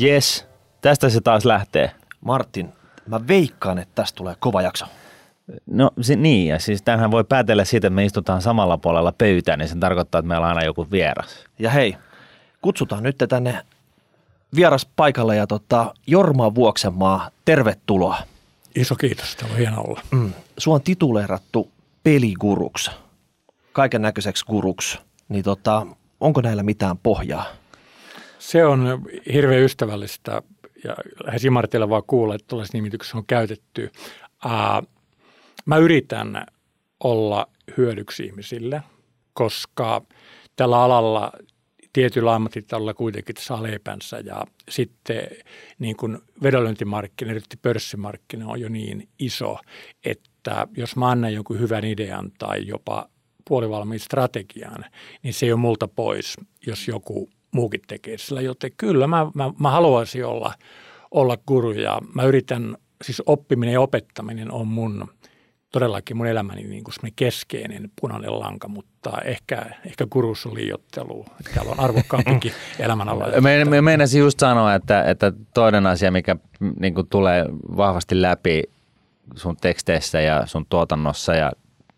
Yes, tästä se taas lähtee. Martin, mä veikkaan, että tästä tulee kova jakso. No se, niin, ja siis tämähän voi päätellä siitä, että me istutaan samalla puolella pöytää, niin se tarkoittaa, että meillä on aina joku vieras. Ja hei, kutsutaan nyt tänne vieras paikalle ja tota, Jorma Vuoksenmaa, tervetuloa. Iso kiitos, tämä on hieno olla. Mm. Sua on tituleerattu peliguruksi, kaiken näköiseksi guruksi. Niin tota, onko näillä mitään pohjaa? Se on hirveän ystävällistä ja lähes imartelevaa kuulla, että tuollaisessa nimityksessä on käytetty. Ää, mä yritän olla hyödyksi ihmisille, koska tällä alalla tietyllä ammattitalolla kuitenkin saa leipänsä ja sitten niin kuin vedonlyöntimarkkina, erityisesti pörssimarkkina on jo niin iso, että jos mä annan jonkun hyvän idean tai jopa puolivalmiin strategian, niin se ei ole multa pois, jos joku muukin tekee sillä, joten kyllä mä, mä, mä haluaisin olla, olla guru ja mä yritän, siis oppiminen ja opettaminen on mun todellakin mun elämäni niin kuin keskeinen punainen lanka, mutta ehkä, ehkä kurus on liiottelu. Täällä on arvokkaampikin elämänala. Me, me meinasin just sanoa, että, että toinen asia, mikä niin kuin tulee vahvasti läpi sun teksteissä ja sun tuotannossa ja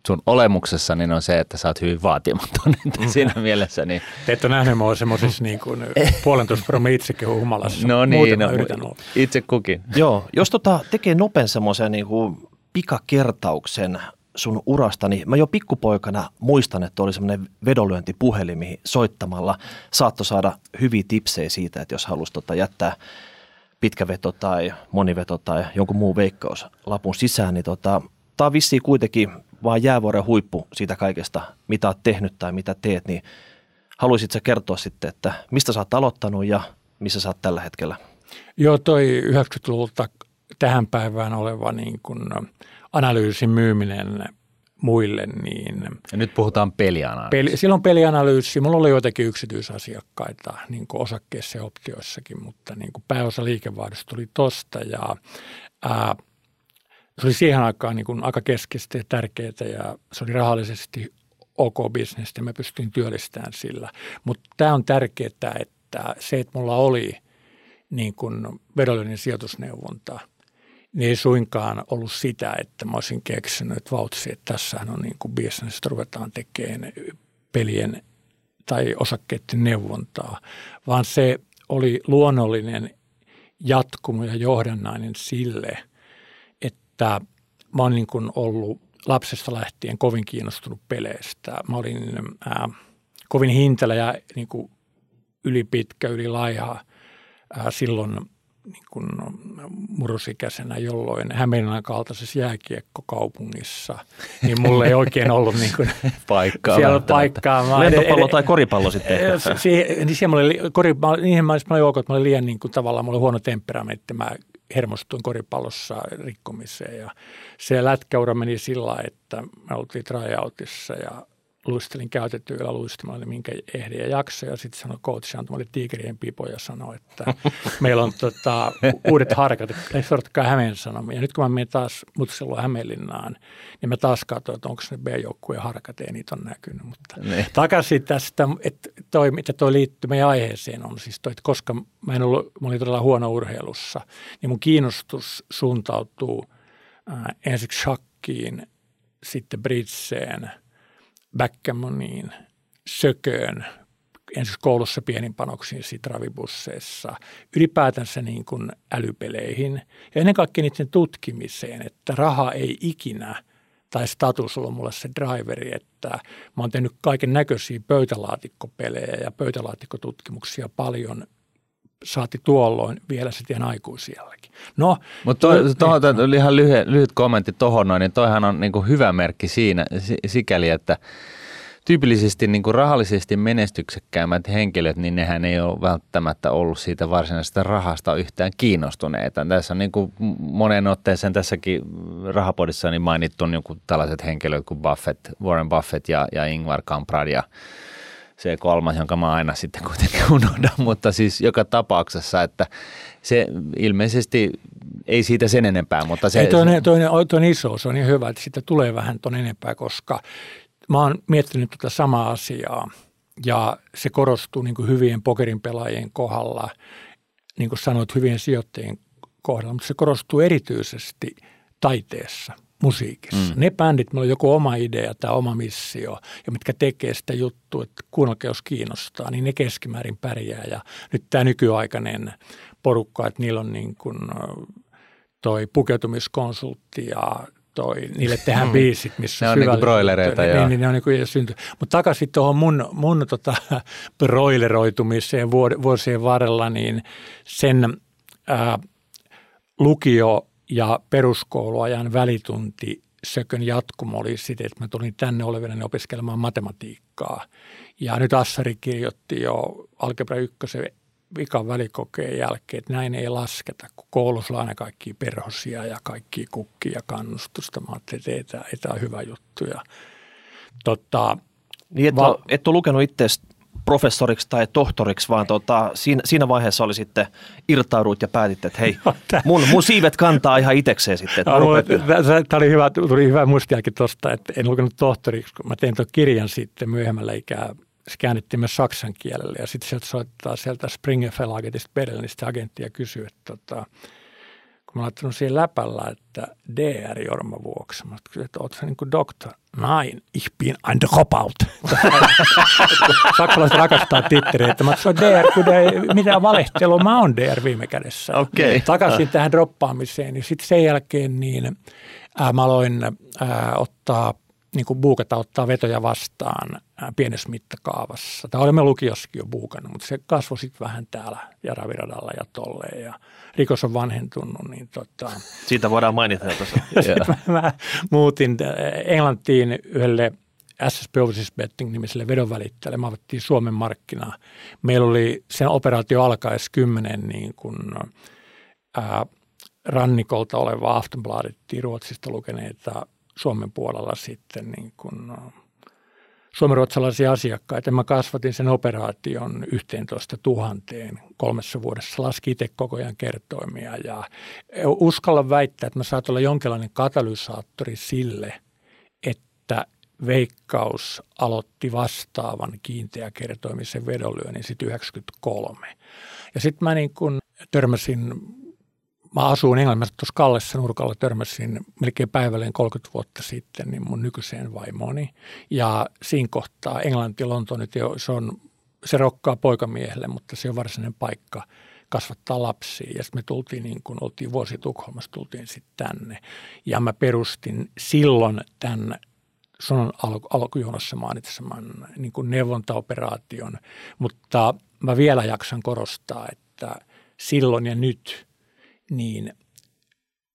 sun olemuksessa niin on se, että sä oot hyvin vaatimaton että siinä mielessä. Niin... Te ette ole nähnyt mua semmoisessa niin kuin puolentoista promi itsekin humalassa. No niin, no, itse kukin. Joo, jos tota tekee nopen semmoisen niin kuin pikakertauksen sun urasta, niin mä jo pikkupoikana muistan, että oli semmoinen vedonlyöntipuhelin, mihin soittamalla saattoi saada hyviä tipsejä siitä, että jos halusi tota jättää pitkä veto tai moniveto tai jonkun muun veikkaus lapun sisään, niin tota, tämä on vissiin kuitenkin vaan jäävuoren huippu siitä kaikesta, mitä oot tehnyt tai mitä teet, niin haluaisitko kertoa sitten, että mistä sä oot aloittanut ja missä sä oot tällä hetkellä? Joo, toi 90-luvulta tähän päivään oleva niin kuin analyysin myyminen muille. Niin ja nyt puhutaan pelianalyysi. Peli, silloin pelianalyysi. Mulla oli joitakin yksityisasiakkaita niin kuin osakkeissa ja optioissakin, mutta niin kuin pääosa liikevaihdosta tuli tosta ja ää, se oli siihen aikaan niin kuin aika keskeistä ja tärkeää ja se oli rahallisesti ok bisnestä mä pystyin työllistämään sillä. Mutta tämä on tärkeää, että se, että mulla oli niin kuin vedollinen sijoitusneuvonta – niin ei suinkaan ollut sitä, että mä olisin keksinyt, että vautsi, että tässähän on niin kuin business, että ruvetaan tekemään pelien tai osakkeiden neuvontaa, vaan se oli luonnollinen jatkumo ja johdannainen sille, että mä oon niin kuin ollut lapsesta lähtien kovin kiinnostunut peleistä. Mä olin ää, kovin hintelä ja niin kuin ylipitkä, ylilaiha ää, silloin – niin kuin murrosikäisenä, jolloin Hämeenlinnan kaltaisessa jääkiekkokaupungissa, niin mulla ei oikein ollut niin kuin paikkaa. siellä paikkaa. Lentopallo tai koripallo sitten siihen, niin siellä oli, kori, niihin mä olin joukko, että mä olin liian niin kuin, tavallaan, mulla oli huono temperamentti, mä hermostuin koripallossa rikkomiseen. Ja se lätkäura meni sillä että me oltiin tryoutissa ja luistelin käytetyillä luistimalla, minkä ehdi ja jakso. Ja sitten sanoi coach, mulle tiikerien pipo ja sanoi, että meillä on tota, uudet harkat, että sortkaa Hämeen sanomia. Ja nyt kun mä menen taas mutselua Hämeenlinnaan, niin mä taas katsoin, että onko ne B-joukkueen harkat, ei niitä ole näkynyt. Mutta ne. takaisin tästä, että toi, mitä toi liittyy meidän aiheeseen on siis toi, että koska mä en ollut, mä olin todella huono urheilussa, niin mun kiinnostus suuntautuu äh, ensiksi shakkiin, sitten britseen – backgammoniin, sököön, ensin koulussa pienin panoksiin sitten ravibusseissa, ylipäätänsä niin kuin älypeleihin ja ennen kaikkea niiden tutkimiseen, että raha ei ikinä tai status on mulle se driveri, että mä oon tehnyt kaiken näköisiä pöytälaatikkopelejä ja pöytälaatikkotutkimuksia paljon saati tuolloin vielä sitten aikuisielläkin. No, Mutta to, to, to, to, ihan lyhyt, lyhyt kommentti tuohon noin, niin toihan on niin kuin hyvä merkki siinä sikäli, että tyypillisesti niin kuin rahallisesti menestyksekkäimmät henkilöt, niin nehän ei ole välttämättä ollut siitä varsinaisesta rahasta yhtään kiinnostuneita. Tässä on niin kuin monen otteeseen tässäkin rahapodissa niin mainittu niin kuin tällaiset henkilöt kuin Buffett, Warren Buffett ja, ja Ingvar Kamprad ja se kolmas, jonka mä aina sitten kuitenkin unohdan, mutta siis joka tapauksessa, että se ilmeisesti ei siitä sen enempää, mutta se... Ei, toinen, toinen, toinen iso, se on niin hyvä, että siitä tulee vähän tuon enempää, koska mä oon miettinyt tuota samaa asiaa ja se korostuu niin kuin hyvien pokerin pelaajien kohdalla. niin kuin sanoit, hyvien sijoittajien kohdalla, mutta se korostuu erityisesti taiteessa, musiikissa. Mm. Ne bändit, meillä on joku oma idea tai oma missio, ja mitkä tekee sitä juttua, että kuunnelkaa jos kiinnostaa, niin ne keskimäärin pärjää. Ja nyt tämä nykyaikainen porukka, että niillä on niin kuin toi pukeutumiskonsultti ja toi, niille tehdään mm. biisit, missä ne on niinku broilereita, niin, joo. Niin, ne on niinku synty. Mutta takaisin tuohon mun, mun tota, broileroitumiseen vuosien varrella, niin sen ää, lukio ja peruskouluajan välitunti sökön jatkumo oli sitten, että mä tulin tänne olevinen opiskelemaan matematiikkaa. Ja nyt Assari kirjoitti jo Algebra 1 vikan välikokeen jälkeen, että näin ei lasketa, kun koulussa on aina kaikki perhosia ja kaikki kukkia ja kannustusta. Mä ajattelin, että ei tämä, ole hyvä juttu. Ja, tota, niin et, va- ole, et ole lukenut itse professoriksi tai tohtoriksi, vaan tota, siinä, siinä vaiheessa oli sitten irtaudut ja päätit, että hei, mun, mun siivet kantaa ihan itsekseen sitten. Tämä oli hyvä, tuli hyvä muistiakin tuosta, että en lukenut tohtoriksi, kun mä tein tuon kirjan sitten myöhemmällä ikää se käännettiin myös saksan kielelle ja sitten sieltä soittaa sieltä Springer Verlagetista Berlinistä agentti ja kysyy, että tota, kun mä laittanut siihen läpällä, että DR Jorma vuoksi. Mä kysyin, että ootko niin kuin doktor? Nein, ich bin ein Dropout. Saksalaiset rakastaa titteriä, Mä sanoin, DR, kun ei, mitä valehtelua, mä oon DR viime kädessä. Okay. Takaisin tähän droppaamiseen. Niin sitten sen jälkeen niin, ää, mä aloin ää, ottaa niin kuin buukata ottaa vetoja vastaan pienessä mittakaavassa. Tai olemme lukiossakin jo buukannut, mutta se kasvoi sitten vähän täällä Jaraviradalla ja tolleen. Ja rikos on vanhentunut. Niin tota. Siitä voidaan mainita jo tuossa. mä, mä muutin Englantiin yhdelle SSP Overseas Betting nimiselle vedonvälittäjälle. Mä avattiin Suomen markkinaa. Meillä oli sen operaatio alkaessa kymmenen niin kuin, ää, rannikolta oleva Aftonbladetti Ruotsista lukeneita Suomen puolella sitten niin kuin suomenruotsalaisia asiakkaita. Mä kasvatin sen operaation 11 tuhanteen kolmessa vuodessa, laski itse koko ajan kertoimia ja uskalla väittää, että mä saat olla jonkinlainen katalysaattori sille, että Veikkaus aloitti vastaavan kiinteäkertoimisen vedonlyönnin sitten 93. Ja sitten mä niin kun törmäsin Mä asuin Englannissa tuossa Kallessa nurkalla, törmäsin melkein päivälleen 30 vuotta sitten niin mun nykyiseen vaimooni. Ja siinä kohtaa Englanti, Lonto nyt jo, se, on, se rokkaa poikamiehelle, mutta se on varsinainen paikka kasvattaa lapsia. Ja sitten me tultiin niin kuin oltiin vuosi Tukholmassa, tultiin sitten tänne. Ja mä perustin silloin tämän sun alku, alkujonossa mainitseman niin kuin neuvontaoperaation, mutta mä vielä jaksan korostaa, että silloin ja nyt – niin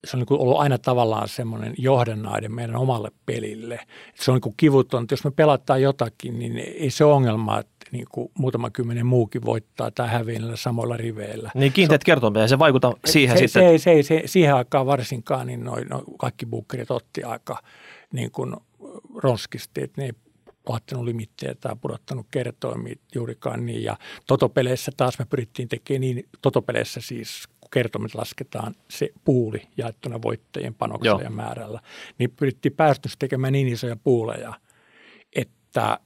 se on niin ollut aina tavallaan semmoinen johdannaiden meidän omalle pelille. Se on niin kivuton, jos me pelataan jotakin, niin ei se ongelma, että niin kuin muutama kymmenen muukin voittaa tai häviää näillä samoilla riveillä. Niin kiinteät kertomat, se vaikuttaa siihen se, sitten. Se, se, se, siihen aikaan varsinkaan, niin noin, noin kaikki bukkerit otti aika niin kuin ronskisti, että ne ei laittanut limittejä tai pudottanut kertoimia juurikaan niin. Ja totopeleissä taas me pyrittiin tekemään niin, totopeleissä siis kun kertomat lasketaan se puuli jaettuna voittajien panoksella ja määrällä, niin pyrittiin päästössä tekemään niin isoja puuleja, että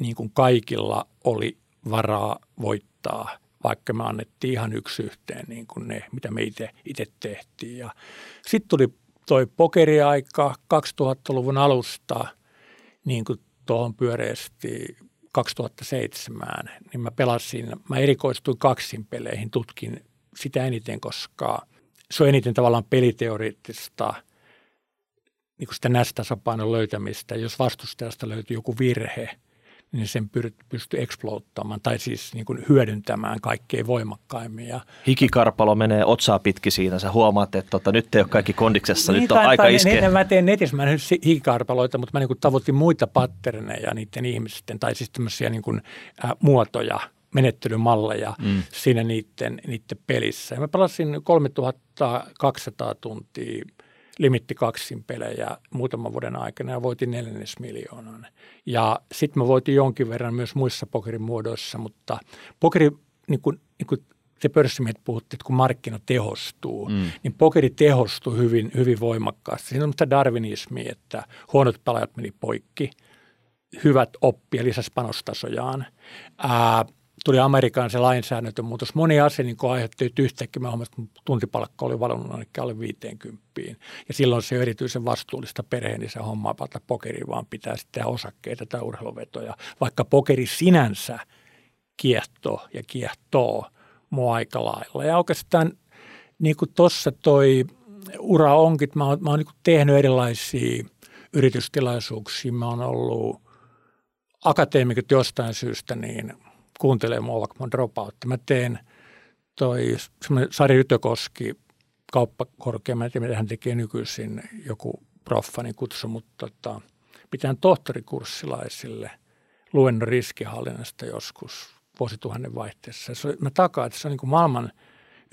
niin kuin kaikilla oli varaa voittaa, vaikka me annettiin ihan yksi yhteen niin kuin ne, mitä me itse tehtiin. Ja sitten tuli toi pokeriaika 2000-luvun alusta, niin kuin tuohon pyöreästi 2007, niin mä pelasin, mä erikoistuin kaksin peleihin, tutkin sitä eniten, koska se on eniten tavallaan peliteoreettista niin sitä nästasapainon löytämistä. Jos vastustajasta löytyy joku virhe, niin sen pystyy exploittamaan tai siis niin kuin hyödyntämään kaikkein voimakkaimmin. Ja Hikikarpalo menee otsaa pitki siinä. Sä huomaat, että tota, nyt ei ole kaikki kondiksessa, niin, nyt on tai, aika iskeä. Niin, mä teen netissä, mä en hikikarpaloita, mutta mä niin kuin tavoitin muita patterneja niiden ihmisten tai siis tämmöisiä niin kuin, äh, muotoja – menettelymalleja mm. siinä niiden, niiden pelissä. Ja mä pelasin 3200 tuntia limitti kaksin pelejä muutaman vuoden aikana ja voitin neljännes miljoonan. Ja sitten mä voitin jonkin verran myös muissa pokerin muodoissa, mutta pokeri, niin kuin, niin kuin te pörssimiehet puhutte, että kun markkina tehostuu, mm. niin pokeri tehostuu hyvin, hyvin voimakkaasti. Siinä on sitä darwinismia, että huonot pelaajat meni poikki, hyvät oppi ja lisäsi panostasojaan. Ää, tuli Amerikan se lainsäädäntömuutos. Moni asia niin aiheutti, että yhtäkkiä mä huomasin, että tuntipalkka oli valunut ainakin alle 50. Ja silloin se erityisen vastuullista perheen, niin se homma palata pokeriin, vaan pitää sitten osakkeita tai urheiluvetoja. Vaikka pokeri sinänsä kiehtoo ja kiehtoo mua aika lailla. Ja oikeastaan niin kuin tuossa toi ura onkin, mä oon, mä oon niin tehnyt erilaisia yritystilaisuuksia. Mä oon ollut akateemikot jostain syystä niin kuuntelee mua, dropout. Mä teen toi Sari Ytökoski, kauppakorkea, mä en tiedä mitä hän tekee nykyisin, joku proffa, niin kutsu, mutta tota, pitään tohtorikurssilaisille luennon riskihallinnasta joskus vuosituhannen vaihteessa. Se, mä takaan, että se on niin kuin maailman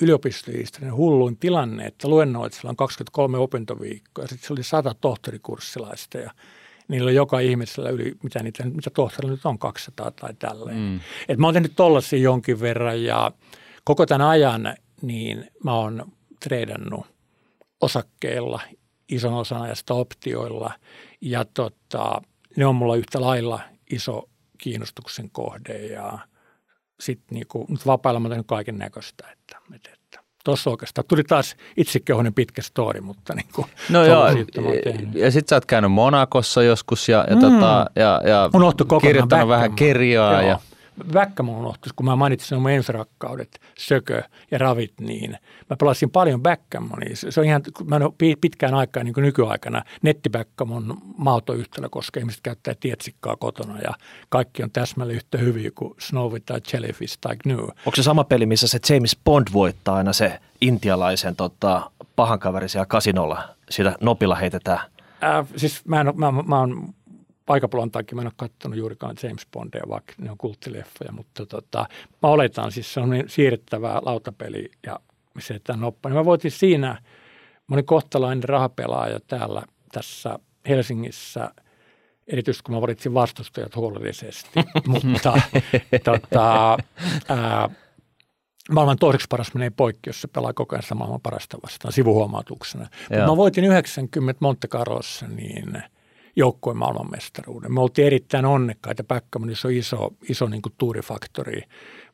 yliopistohistorian hulluin tilanne, että luennoitsilla on 23 opintoviikkoa ja sitten se oli 100 tohtorikurssilaista ja niillä on joka ihmisellä yli, mitä, niitä, mitä tohtorilla nyt on, 200 tai tälleen. Mm. Et mä oon tehnyt tollasia jonkin verran ja koko tämän ajan niin mä oon treidannut osakkeilla ison osan ajasta optioilla ja tota, ne on mulla yhtä lailla iso kiinnostuksen kohde ja sitten niinku, nyt vapailla mä kaiken näköistä, että, että tuossa oikeastaan tuli taas itsekehoinen pitkä story, mutta niin kuin, No joo, ja, ja sitten sä oot käynyt Monakossa joskus ja, ja, mm. tota, ja, ja kirjoittanut vähän kirjaa. Joo. Ja, Backgammon unohtuisi, kun mä mainitsin mun ensirakkaudet, Sökö ja Ravit, niin mä pelasin paljon backgammonia. Se on ihan, mä en ole pitkään aikaa niin kuin nykyaikana nettibackgammon mautoyhtälö, koska ihmiset käyttää tietsikkaa kotona ja kaikki on täsmälleen yhtä hyviä kuin Snowy tai Jellyfish tai Gnu. Onko se sama peli, missä se James Bond voittaa aina se intialaisen tota, pahan kaveri siellä kasinolla? Sitä nopilla heitetään. Äh, siis mä, en, mä, mä oon paikapulon takia mä en ole katsonut juurikaan James Bondia, vaikka ne on kulttileffoja, mutta tota, mä oletan siis se on niin siirrettävää lautapeli ja se tämä noppa. Niin mä voitin siinä, mä olin kohtalainen rahapelaaja täällä tässä Helsingissä, erityisesti kun mä valitsin vastustajat huolellisesti, mutta tota, ää, maailman toiseksi paras menee poikki, jos se pelaa koko ajan maailman parasta vastaan sivuhuomautuksena. Mutta mä voitin 90 Monte Carlossa, niin – joukkueen maailmanmestaruuden. Me oltiin erittäin onnekkaita. Backgamonissa on iso, iso niin kuin tuurifaktori,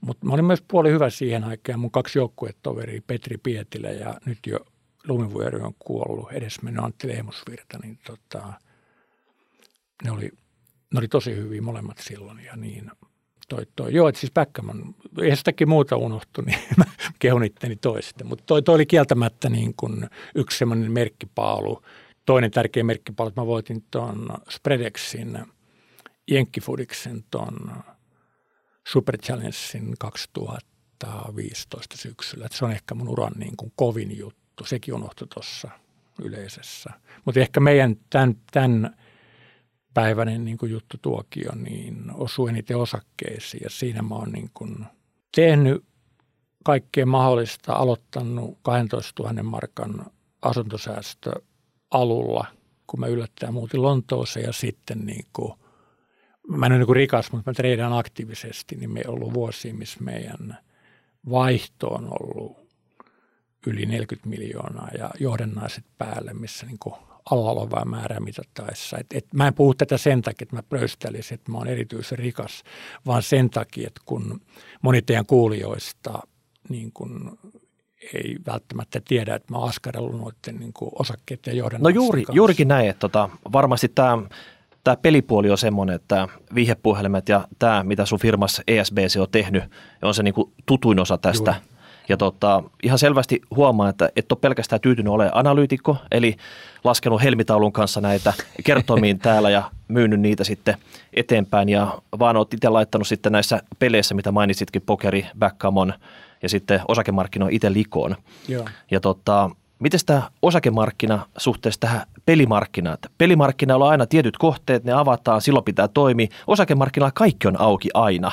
mutta mä olin myös puoli hyvä siihen aikaan. Mun kaksi joukkuetoveria, Petri Pietilä ja nyt jo Lumivuori on kuollut, edesmennyt Antti Lehmusvirta, niin tota, ne, oli, ne oli tosi hyviä molemmat silloin ja niin toi, toi. Joo, että siis Backgammon, ei sitäkin muuta unohtu, niin mä kehun itteni toista. Mutta toi, toi oli kieltämättä niin kuin yksi semmoinen merkkipaalu – toinen tärkeä merkkipallo, että mä voitin tuon Spredexin, Jenkkifudiksen tuon Super Challengein 2015 syksyllä. Että se on ehkä mun uran niin kuin kovin juttu. Sekin unohtui tuossa yleisessä. Mutta ehkä meidän tämän, tämän päiväinen niin kuin juttu tuokio niin osuu eniten osakkeisiin ja siinä mä oon niin kuin tehnyt kaikkea mahdollista, aloittanut 12 000 markan asuntosäästö alulla, kun mä yllättäen muutin Lontooseen ja sitten niin kuin, mä en ole niin rikas, mutta mä treidaan aktiivisesti, niin me on ollut vuosia, missä meidän vaihto on ollut yli 40 miljoonaa ja johdannaiset päälle, missä niin kuin alla olevaa määrää mitattaessa. Et, et mä en puhu tätä sen takia, että mä pröystelisin, että mä oon erityisen rikas, vaan sen takia, että kun moni teidän kuulijoista niin kun ei välttämättä tiedä, että mä oon askarellut noiden niin osakkeiden ja No juuri, juurikin näin, että tota, varmasti tämä tämä pelipuoli on semmoinen, että vihjepuhelimet ja tämä, mitä sun firmassa ESBC on tehnyt, on se niin kuin tutuin osa tästä. Juuri. Ja tota, ihan selvästi huomaa, että et ole pelkästään tyytynyt ole analyytikko, eli laskenut helmitaulun kanssa näitä kertomiin täällä ja myynyt niitä sitten eteenpäin, ja vaan olet itse laittanut sitten näissä peleissä, mitä mainitsitkin, pokeri, backgammon, ja sitten osakemarkkinoin itse likoon. Joo. Ja tota, miten tämä osakemarkkina suhteessa tähän pelimarkkinaan? Pelimarkkinoilla on aina tietyt kohteet, ne avataan, silloin pitää toimia. Osakemarkkinoilla kaikki on auki aina.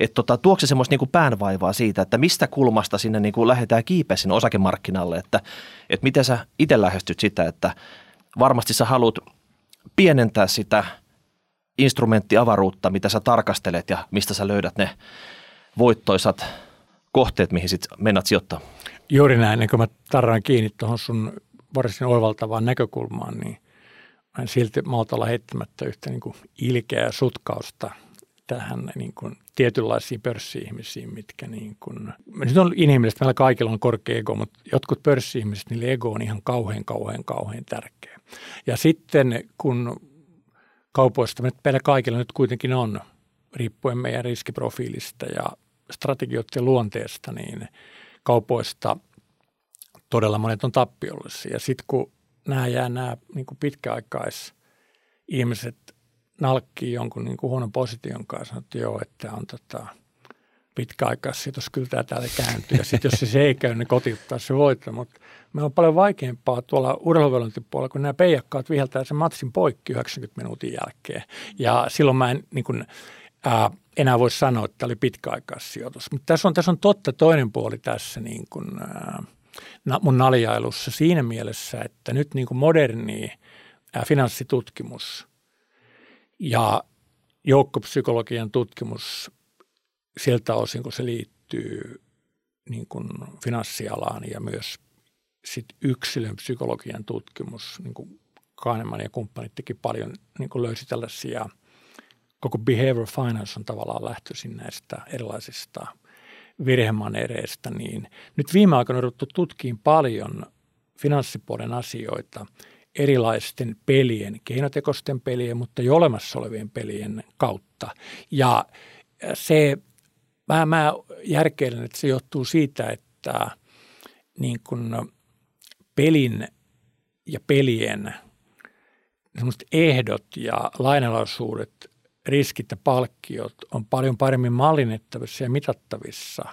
Että tota, tuokse semmoista niinku päänvaivaa siitä, että mistä kulmasta sinne niinku lähdetään kiipeä sinne osakemarkkinalle, että, että miten sä itse lähestyt sitä, että varmasti sä haluat pienentää sitä instrumenttiavaruutta, mitä sä tarkastelet ja mistä sä löydät ne voittoisat kohteet, mihin sitten mennät sijoittaa. Juuri näin, niin kun mä tarran kiinni tuohon sun varsin oivaltavaan näkökulmaan, niin mä en silti malta olla heittämättä yhtä niin kuin ilkeää sutkausta tähän niin kuin tietynlaisiin pörssi-ihmisiin, mitkä niin kuin, nyt on inhimillistä, meillä kaikilla on korkea ego, mutta jotkut pörssi-ihmiset, niille ego on ihan kauhean, kauhean, kauhean tärkeä. Ja sitten kun kaupoista, meillä kaikilla nyt kuitenkin on, riippuen meidän riskiprofiilista ja strategioiden luonteesta, niin kaupoista todella monet on tappiollisia. Sitten kun nämä jää nämä niin kuin pitkäaikais ihmiset nalkkii jonkun niin kuin huonon position kanssa, että joo, että on tota, pitkäaikaissitos, kyllä tämä täällä kääntyy. Ja sitten jos se, ei käy, niin kotiuttaa se voitto. Mutta me on paljon vaikeampaa tuolla urheiluvelvointipuolella, kun nämä peijakkaat viheltää sen matsin poikki 90 minuutin jälkeen. Ja silloin mä en niin kuin, ää, enää voi sanoa, että tämä oli pitkäaikaissijoitus. Mutta tässä on, tässä on totta toinen puoli tässä niin kuin, ää, mun naljailussa siinä mielessä, että nyt niin moderni finanssitutkimus ja joukkopsykologian tutkimus siltä osin, kun se liittyy niin kuin finanssialaan ja myös sit yksilön psykologian tutkimus, niin kuin Kahneman ja kumppanit teki paljon, niin kuin löysi tällaisia, koko behavior finance on tavallaan lähtöisin näistä erilaisista virhemanereista, niin nyt viime aikoina on ruvettu tutkiin paljon finanssipuolen asioita erilaisten pelien, keinotekoisten pelien, mutta jo olemassa olevien pelien kautta. Ja se, mä, mä järkeilen, että se johtuu siitä, että niin kun pelin ja pelien ehdot ja lainalaisuudet, riskit ja palkkiot on paljon paremmin mallinnettavissa ja mitattavissa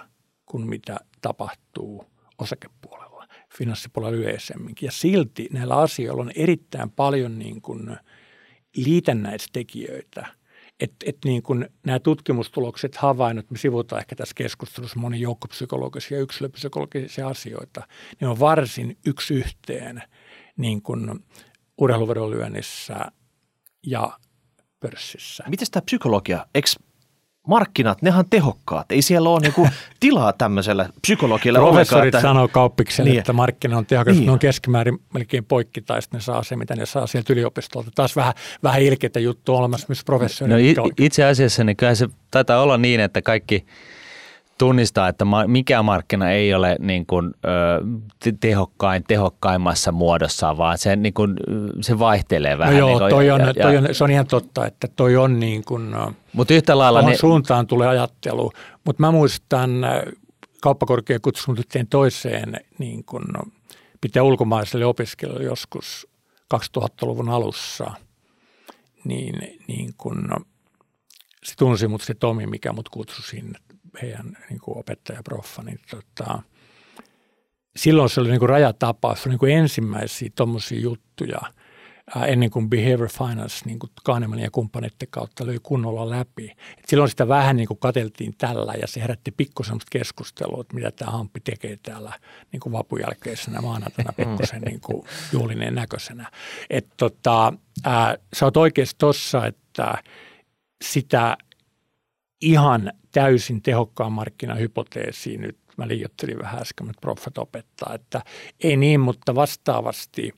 kuin mitä tapahtuu osakepuolella, finanssipuolella yleisemminkin. Ja silti näillä asioilla on erittäin paljon niin kuin liitännäistekijöitä – että et niin kuin nämä tutkimustulokset havainnot, me sivutaan ehkä tässä keskustelussa moni joukkopsykologisia ja yksilöpsykologisia asioita, ne on varsin yksi yhteen niin kuin urheiluvedonlyönnissä ja pörssissä. Miten tämä psykologia, eikö markkinat, nehän tehokkaat. Ei siellä ole niinku tilaa tämmöisellä psykologille Professorit että... sanoo kauppikselle, niin. että markkina on tehokas. Niin. Ne on keskimäärin melkein poikki tai sitten ne saa se, mitä ne saa sieltä yliopistolta. Taas vähän, vähän ilkeitä juttu olemassa myös professorit. No, itse asiassa niin kyllä se taitaa olla niin, että kaikki – tunnistaa, että mikä markkina ei ole niin kuin, ö, tehokkain tehokkaimmassa muodossa, vaan se, niin kuin, se vaihtelee vähän. No joo, niin toi on, ja, toi on, se on ihan totta, että toi on niin kuin, Mut yhtä lailla, niin, suuntaan tulee ajattelu. Mutta mä muistan kauppakorkeakutsumusteen toiseen niin kuin, pitää ulkomaiselle opiskelijalle joskus 2000-luvun alussa, niin, niin kun, se tunsi mut se Tomi, mikä mut kutsui sinne heidän niin kuin opettajaproffa, niin tota, silloin se oli niin kuin rajatapaus, se oli niin kuin ensimmäisiä tuommoisia juttuja ennen kuin Behavior Finance niin kuin Kahneman ja kumppaneiden kautta löi kunnolla läpi. Et silloin sitä vähän niin kuin kateltiin tällä ja se herätti pikkusen keskustelua, että mitä tämä Hamppi tekee täällä niin kuin vapun jälkeisenä maanantaina pikkusen niin kuin juhlinen näköisenä. Et tota, ää, sä oot oikeasti tossa, että sitä ihan täysin tehokkaan markkinahypoteesiin nyt. Mä liioittelin vähän äsken, mutta proffat opettaa, että ei niin, mutta vastaavasti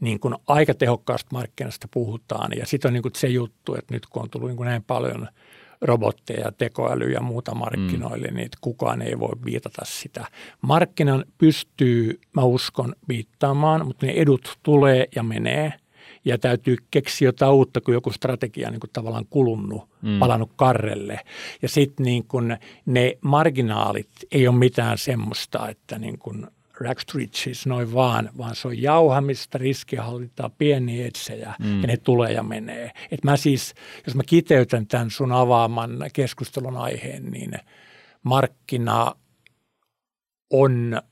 niin kuin aika tehokkaasta markkinasta puhutaan. Ja sitten on niin kuin se juttu, että nyt kun on tullut niin kuin näin paljon robotteja, tekoälyä ja muuta markkinoille, mm. niin että kukaan ei voi viitata sitä. Markkinan pystyy, mä uskon, viittaamaan, mutta ne edut tulee ja menee – ja täytyy keksiä jotain uutta, kun joku strategia on niin kuin tavallaan kulunut, mm. palannut karrelle. Ja sitten niin kuin ne marginaalit ei ole mitään semmoista, että niin kuin rags to riches noin vaan, vaan se on jauhamista, riskihallintaa, pieniä etsejä mm. ja ne tulee ja menee. Et mä siis, jos mä kiteytän tämän sun avaaman keskustelun aiheen, niin markkina on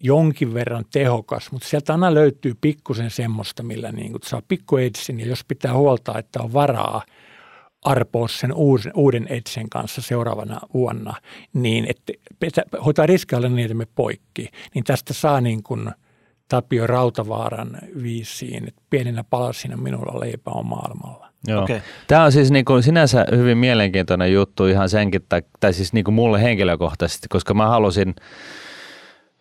jonkin verran tehokas, mutta sieltä aina löytyy pikkusen semmoista, millä niin kuin saa pikku edsin, ja jos pitää huolta, että on varaa arpoa sen uuden, uuden edsen kanssa seuraavana vuonna, niin että hoitaa riskialle niin, että me poikki, niin tästä saa niin kuin Tapio Rautavaaran viisiin, että pieninä palasina minulla leipä on maailmalla. Joo. Okay. Tämä on siis niin kuin sinänsä hyvin mielenkiintoinen juttu ihan senkin, tai, tai siis niin kuin mulle henkilökohtaisesti, koska mä halusin –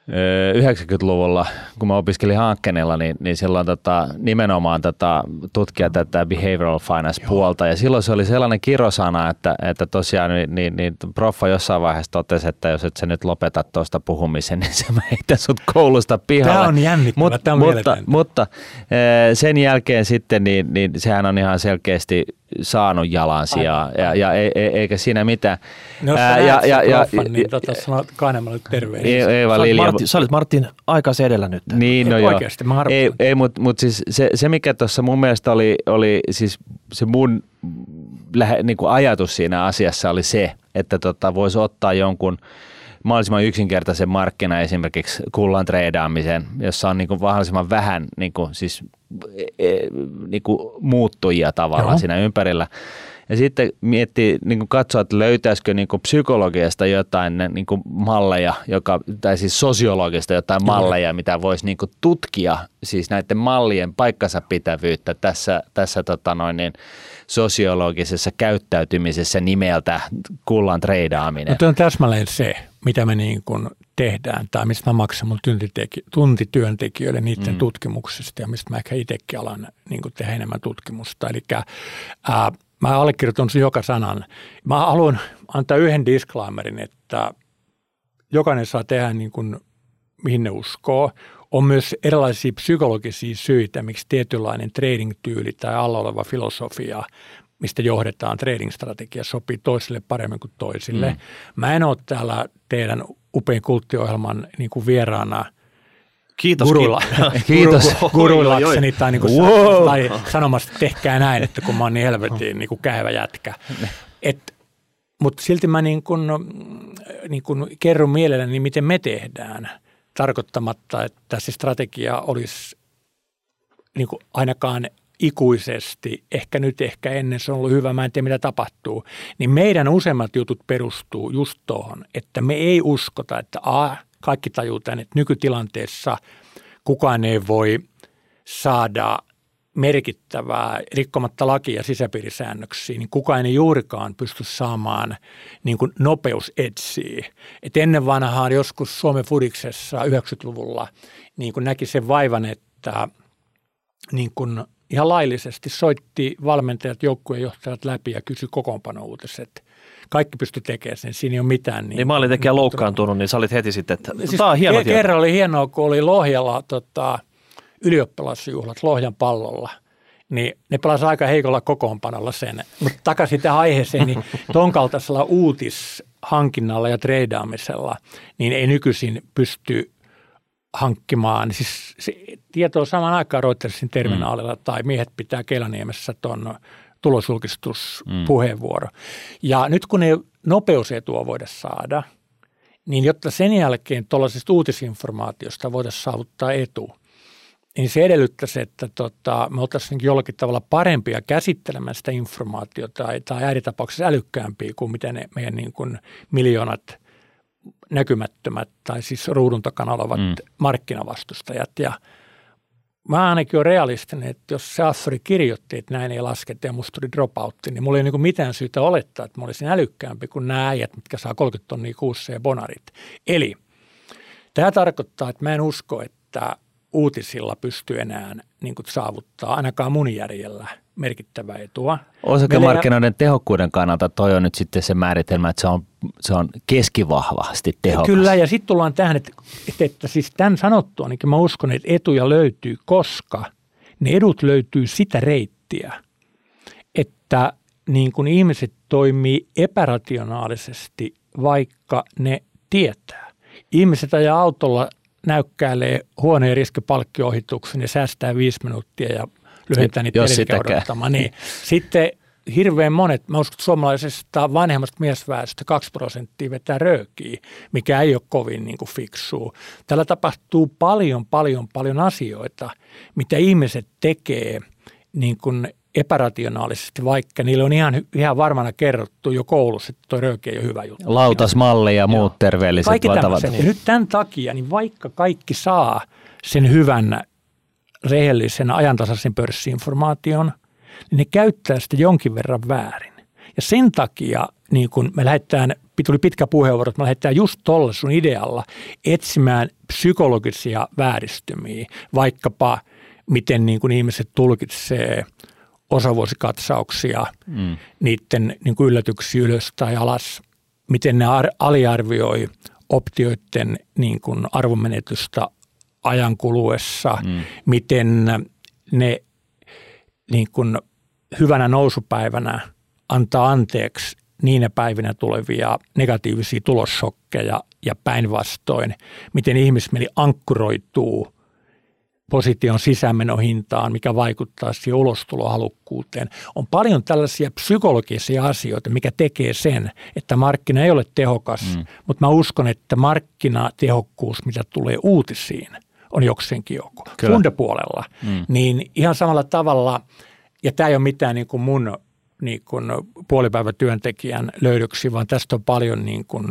90-luvulla, kun mä opiskelin Hankkenella, niin, niin silloin tota, nimenomaan tota, tutkia tätä behavioral finance-puolta. Ja silloin se oli sellainen kirosana, että, että tosiaan niin, niin, niin proffa jossain vaiheessa totesi, että jos et sä nyt lopeta tuosta puhumisen, niin se mä heitän sut koulusta pihalle. Tämä on jännittävä, Mut, tämä on mutta, mutta sen jälkeen sitten, niin, niin sehän on ihan selkeästi saanut jalansijaa ja, ja e, e, eikä siinä mitään. No jos Ää, ja, ja, ja, proffan, niin tota, sano Kaanemalle terveisiä. Eeva Lilja. Martin, sä olit Martin aika edellä nyt. Niin, no joo. Oikeasti, mä Ei, ei mutta mut siis se, se, mikä tuossa mun mielestä oli, oli siis se mun lähe, niin kuin ajatus siinä asiassa oli se, että tota, voisi ottaa jonkun mahdollisimman yksinkertaisen markkina esimerkiksi kullan treidaamiseen, jossa on niin kuin mahdollisimman vähän niin kuin, siis, e, e, niin kuin muuttujia tavallaan Joo. siinä ympärillä. Ja sitten miettii, niin kuin katsoa, että löytäisikö niin kuin psykologiasta jotain niin kuin malleja, joka, tai siis sosiologista jotain Kyllä. malleja, mitä voisi niin kuin tutkia, siis näiden mallien paikkansa pitävyyttä tässä, tässä tota noin, niin, sosiologisessa käyttäytymisessä nimeltä kullan treidaaminen. No on täsmälleen se, mitä me niin kuin tehdään tai mistä mä maksan mun tuntityöntekijöille niiden mm. tutkimuksesta ja mistä mä ehkä itsekin alan niin kuin tehdä enemmän tutkimusta. Eli ää, mä allekirjoitan sen joka sanan. Mä haluan antaa yhden disclaimerin, että jokainen saa tehdä niin kuin mihin ne uskoo. On myös erilaisia psykologisia syitä, miksi tietynlainen trading-tyyli tai alla oleva filosofia, mistä johdetaan trading-strategia, sopii toisille paremmin kuin toisille. Mm. Mä en ole täällä teidän upein kulttiohjelman niin kuin vieraana – Kiitos. Guruilla, kiitos. Guruillakseni tai, niin kuin wow. tai sanomassa, että tehkää näin, että kun mä oon niin helvetin niin kuin käyvä jätkä. Et, mutta silti mä niin kuin, niin kuin kerron mielelläni, miten me tehdään, tarkoittamatta, että se strategia olisi niin kuin ainakaan ikuisesti, ehkä nyt, ehkä ennen se on ollut hyvä, mä en tiedä mitä tapahtuu, niin meidän useimmat jutut perustuu just tuohon, että me ei uskota, että a, kaikki tajuu tämän, että nykytilanteessa kukaan ei voi saada merkittävää rikkomatta lakia sisäpiirisäännöksiä, niin kukaan ei juurikaan pysty saamaan niin kuin nopeusetsiä. Et ennen vanhaan joskus Suomen fudiksessa 90-luvulla niin kuin näki sen vaivan, että niin kuin ihan laillisesti soitti valmentajat, joukkueenjohtajat läpi ja kysyi kokoonpanouutiset kaikki pysty tekemään sen, siinä ei ole mitään. Niin, niin maalintekijä loukkaantunut, niin sä olit heti sitten, että siis tämä on hieno Kerran oli hienoa, kun oli Lohjalla tota, ylioppilasjuhlat Lohjan pallolla – niin ne pelasi aika heikolla kokoonpanolla sen. Mutta takaisin tähän aiheeseen, niin ton kaltaisella uutishankinnalla ja treidaamisella, niin ei nykyisin pysty hankkimaan. Siis se tieto on saman aikaan Reutersin terminaalilla mm. tai miehet pitää Kelaniemessä tuon tulosulkistuspuheenvuoro. Mm. Ja nyt kun ei nopeusetua voida saada, niin jotta sen jälkeen tuollaisesta uutisinformaatiosta voitaisiin saavuttaa etu, niin se edellyttäisi, että tota, me oltaisiin jollakin tavalla parempia käsittelemään sitä informaatiota tai, tai ääritapauksessa älykkäämpiä kuin miten ne meidän niin kuin miljoonat näkymättömät tai siis ruudun takana olevat mm. markkinavastustajat. Ja mä ainakin olen realistinen, että jos se Assori kirjoitti, että näin ei lasketa ja musta tuli dropoutti, niin mulla ei niin mitään syytä olettaa, että mä olisin älykkäämpi kuin nämä äijät, mitkä saa 30 tonnia kuussa ja bonarit. Eli tämä tarkoittaa, että mä en usko, että uutisilla pystyy enää niin kuin saavuttaa ainakaan mun järjellä merkittävää etua. Osakemarkkinoiden tehokkuuden kannalta toi on nyt sitten se määritelmä, että se on, se on keskivahvasti tehokas. Kyllä, ja sitten tullaan tähän, että, että, että siis tämän sanottua, niin mä uskon, että etuja löytyy, koska ne edut löytyy sitä reittiä, että niin kuin ihmiset toimii epärationaalisesti, vaikka ne tietää. Ihmiset ajaa autolla näykkäilee huoneen riskipalkkio-ohituksen ja säästää viisi minuuttia ja lyhentää niitä Jos odottamaan. Niin. Sitten hirveän monet, mä uskon, että suomalaisesta vanhemmasta miesväestöstä 2 prosenttia vetää röökiä, mikä ei ole kovin niin kuin fiksua. Täällä tapahtuu paljon, paljon, paljon asioita, mitä ihmiset tekee niin kuin epärationaalisesti, vaikka niille on ihan, ihan varmana kerrottu jo koulussa, että tuo rööki ei ole hyvä juttu. Lautasmalli ja muut Joo. terveelliset Kaikki Ja nyt tämän takia, niin vaikka kaikki saa sen hyvän, rehellisen, ajantasaisen pörssiinformaation, niin ne käyttää sitä jonkin verran väärin. Ja sen takia niin kun me lähdetään tuli pitkä puheenvuoro, että mä lähdetään just tolle sun idealla etsimään psykologisia vääristymiä, vaikkapa miten niin kuin ihmiset tulkitsee osavuosikatsauksia, mm. niiden niin kuin yllätyksiä ylös tai alas, miten ne aliarvioi optioiden niin kuin arvomenetystä ajan kuluessa, mm. miten ne niin kuin hyvänä nousupäivänä antaa anteeksi niinä päivinä tulevia negatiivisia tulossokkeja ja päinvastoin, miten ihmismieli ankkuroituu position sisämenohintaan, mikä vaikuttaa siihen ulostulohalukkuuteen. On paljon tällaisia psykologisia asioita, mikä tekee sen, että markkina ei ole tehokas, mm. mutta mä uskon, että markkinatehokkuus, mitä tulee uutisiin, on jokseenkin joku. Fundepuolella, mm. niin ihan samalla tavalla, ja tämä ei ole mitään niin kuin mun niin kuin puolipäivätyöntekijän löydöksi, vaan tästä on paljon niin kuin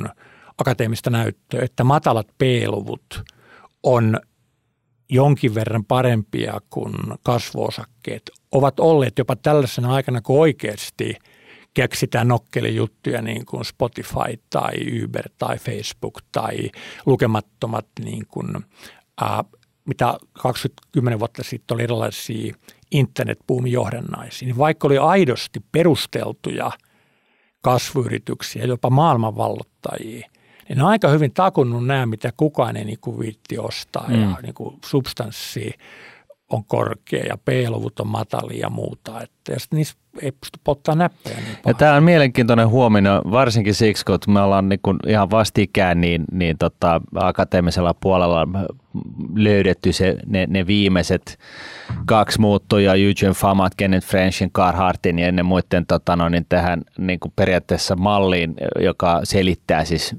akateemista näyttöä, että matalat P-luvut on jonkin verran parempia kuin kasvuosakkeet. Ovat olleet jopa tällaisena aikana, kun oikeasti keksitään nokkelijuttuja niin kuin Spotify tai Uber tai Facebook tai lukemattomat niin kuin, äh, mitä 20 vuotta sitten oli erilaisia internetbuumin johdannaisiin, niin vaikka oli aidosti perusteltuja kasvuyrityksiä, jopa maailmanvallottajia, niin ne on aika hyvin takunnut nämä, mitä kukaan ei niin kuin viitti ostaa mm. ja niin kuin substanssi on korkea ja P-luvut on matalia ja muuta. Että, ja niissä ei pysty polttaa näppejä niin ja Tämä on mielenkiintoinen huomio, varsinkin siksi, kun me ollaan niin kuin ihan vastikään niin, niin tota, akateemisella puolella löydetty se, ne, ne viimeiset kaksi muuttuja, Eugene Famat, Kenneth Frenchin, Carhartin ja ennen muiden tota, no, niin tähän niin kuin periaatteessa malliin, joka selittää siis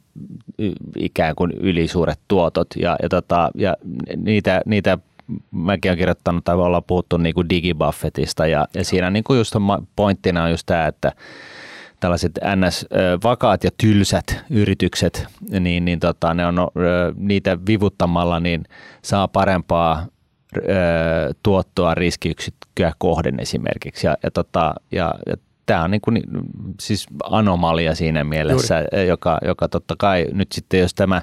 ikään kuin ylisuuret tuotot ja, ja, tota, ja niitä, niitä mäkin olen kirjoittanut tai ollaan puhuttu niin kuin digibuffetista ja, ja siinä niin kuin just on, pointtina on just tämä, että tällaiset NS-vakaat ja tylsät yritykset, niin, niin tota, ne on, niitä vivuttamalla niin saa parempaa tuottoa riskiyksikköä kohden esimerkiksi. Ja, ja, tota, ja, ja tämä on niin kuin, siis anomalia siinä mielessä, Juuri. joka, joka totta kai nyt sitten, jos tämä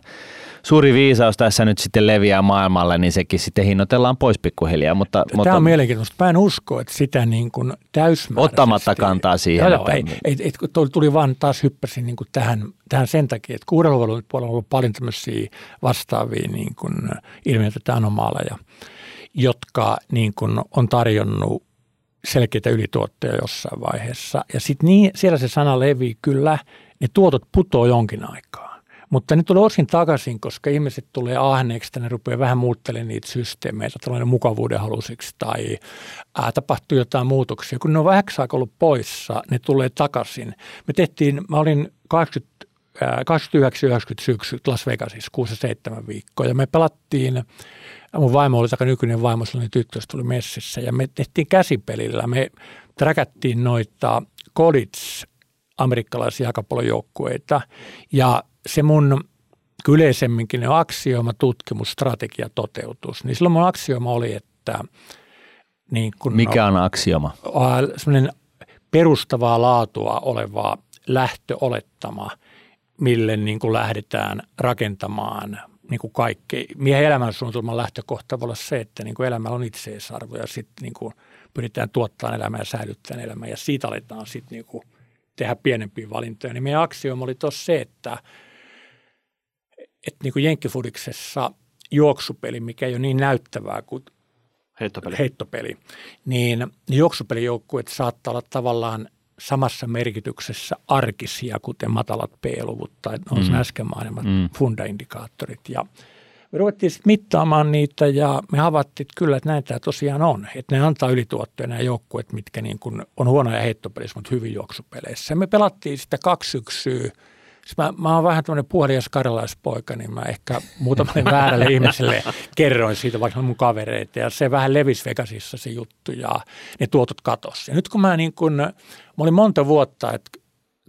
suuri viisaus tässä nyt sitten leviää maailmalle, niin sekin sitten hinnoitellaan pois pikkuhiljaa. Mutta, Tämä mutta, on mielenkiintoista. Mä en usko, että sitä niin kuin täysmääräisesti. Ottamatta kantaa siihen. Joo, ei, ei, ei, tuli vaan taas hyppäsin niin kuin tähän, tähän sen takia, että kuudeluvun puolella on ollut paljon tämmöisiä vastaavia niin kuin ilmiöitä anomaaleja, jotka niin kuin on tarjonnut selkeitä ylituotteja jossain vaiheessa. Ja sitten niin, siellä se sana levii kyllä, ne tuotot putoo jonkin aikaa. Mutta ne tulee osin takaisin, koska ihmiset tulee ahneeksi, että ne rupeaa vähän muuttelemaan niitä systeemeitä, tällainen mukavuuden halusiksi tai ää, tapahtuu jotain muutoksia. Kun ne on vähäksi aikaa ollut poissa, ne tulee takaisin. Me tehtiin, mä olin 80 89-90 syksy Las Vegasissa 6-7 viikkoa ja me pelattiin, mun vaimo oli aika nykyinen vaimo, silloin tyttö tuli messissä ja me tehtiin käsipelillä, me träkättiin noita college amerikkalaisia jalkapallojoukkueita ja se mun yleisemminkin ne aksioima, tutkimus, strategia, toteutus, niin silloin mun aksioima oli, että niin kun Mikä on aksioma? Sellainen perustavaa laatua oleva lähtöolettama, mille niin kuin lähdetään rakentamaan niin kuin kaikki. Miehen elämänsuunnitelman lähtökohta voi olla se, että niin kuin elämällä on itseisarvo ja sitten niin kuin pyritään tuottamaan elämää ja säilyttämään elämää ja siitä aletaan sitten niin kuin tehdä pienempiä valintoja. Niin meidän aksioma oli tuossa se, että – että niin kuin Jenkkifudiksessa juoksupeli, mikä ei ole niin näyttävää kuin heittopeli, heittopeli niin juoksupelijoukkueet saattaa olla tavallaan samassa merkityksessä arkisia, kuten matalat P-luvut tai on mm. äsken mainitsemat mm. fundaindikaattorit. Ja me ruvettiin sitten mittaamaan niitä ja me havaittiin, että kyllä, että näin tämä tosiaan on. Että ne antaa ylituottoja nämä joukkueet, mitkä niin kuin on huonoja heittopelissä, mutta hyvin juoksupeleissä. Me pelattiin sitä kaksi syksyä – Siis mä, mä oon vähän tämmöinen puolias karjalaispoika, niin mä ehkä muutamalle väärälle ihmiselle kerroin siitä vaikka mun kavereita. Ja se vähän levisi Vegasissa se juttu ja ne tuotot katosi. Ja nyt kun mä niin kun, mä olin monta vuotta, että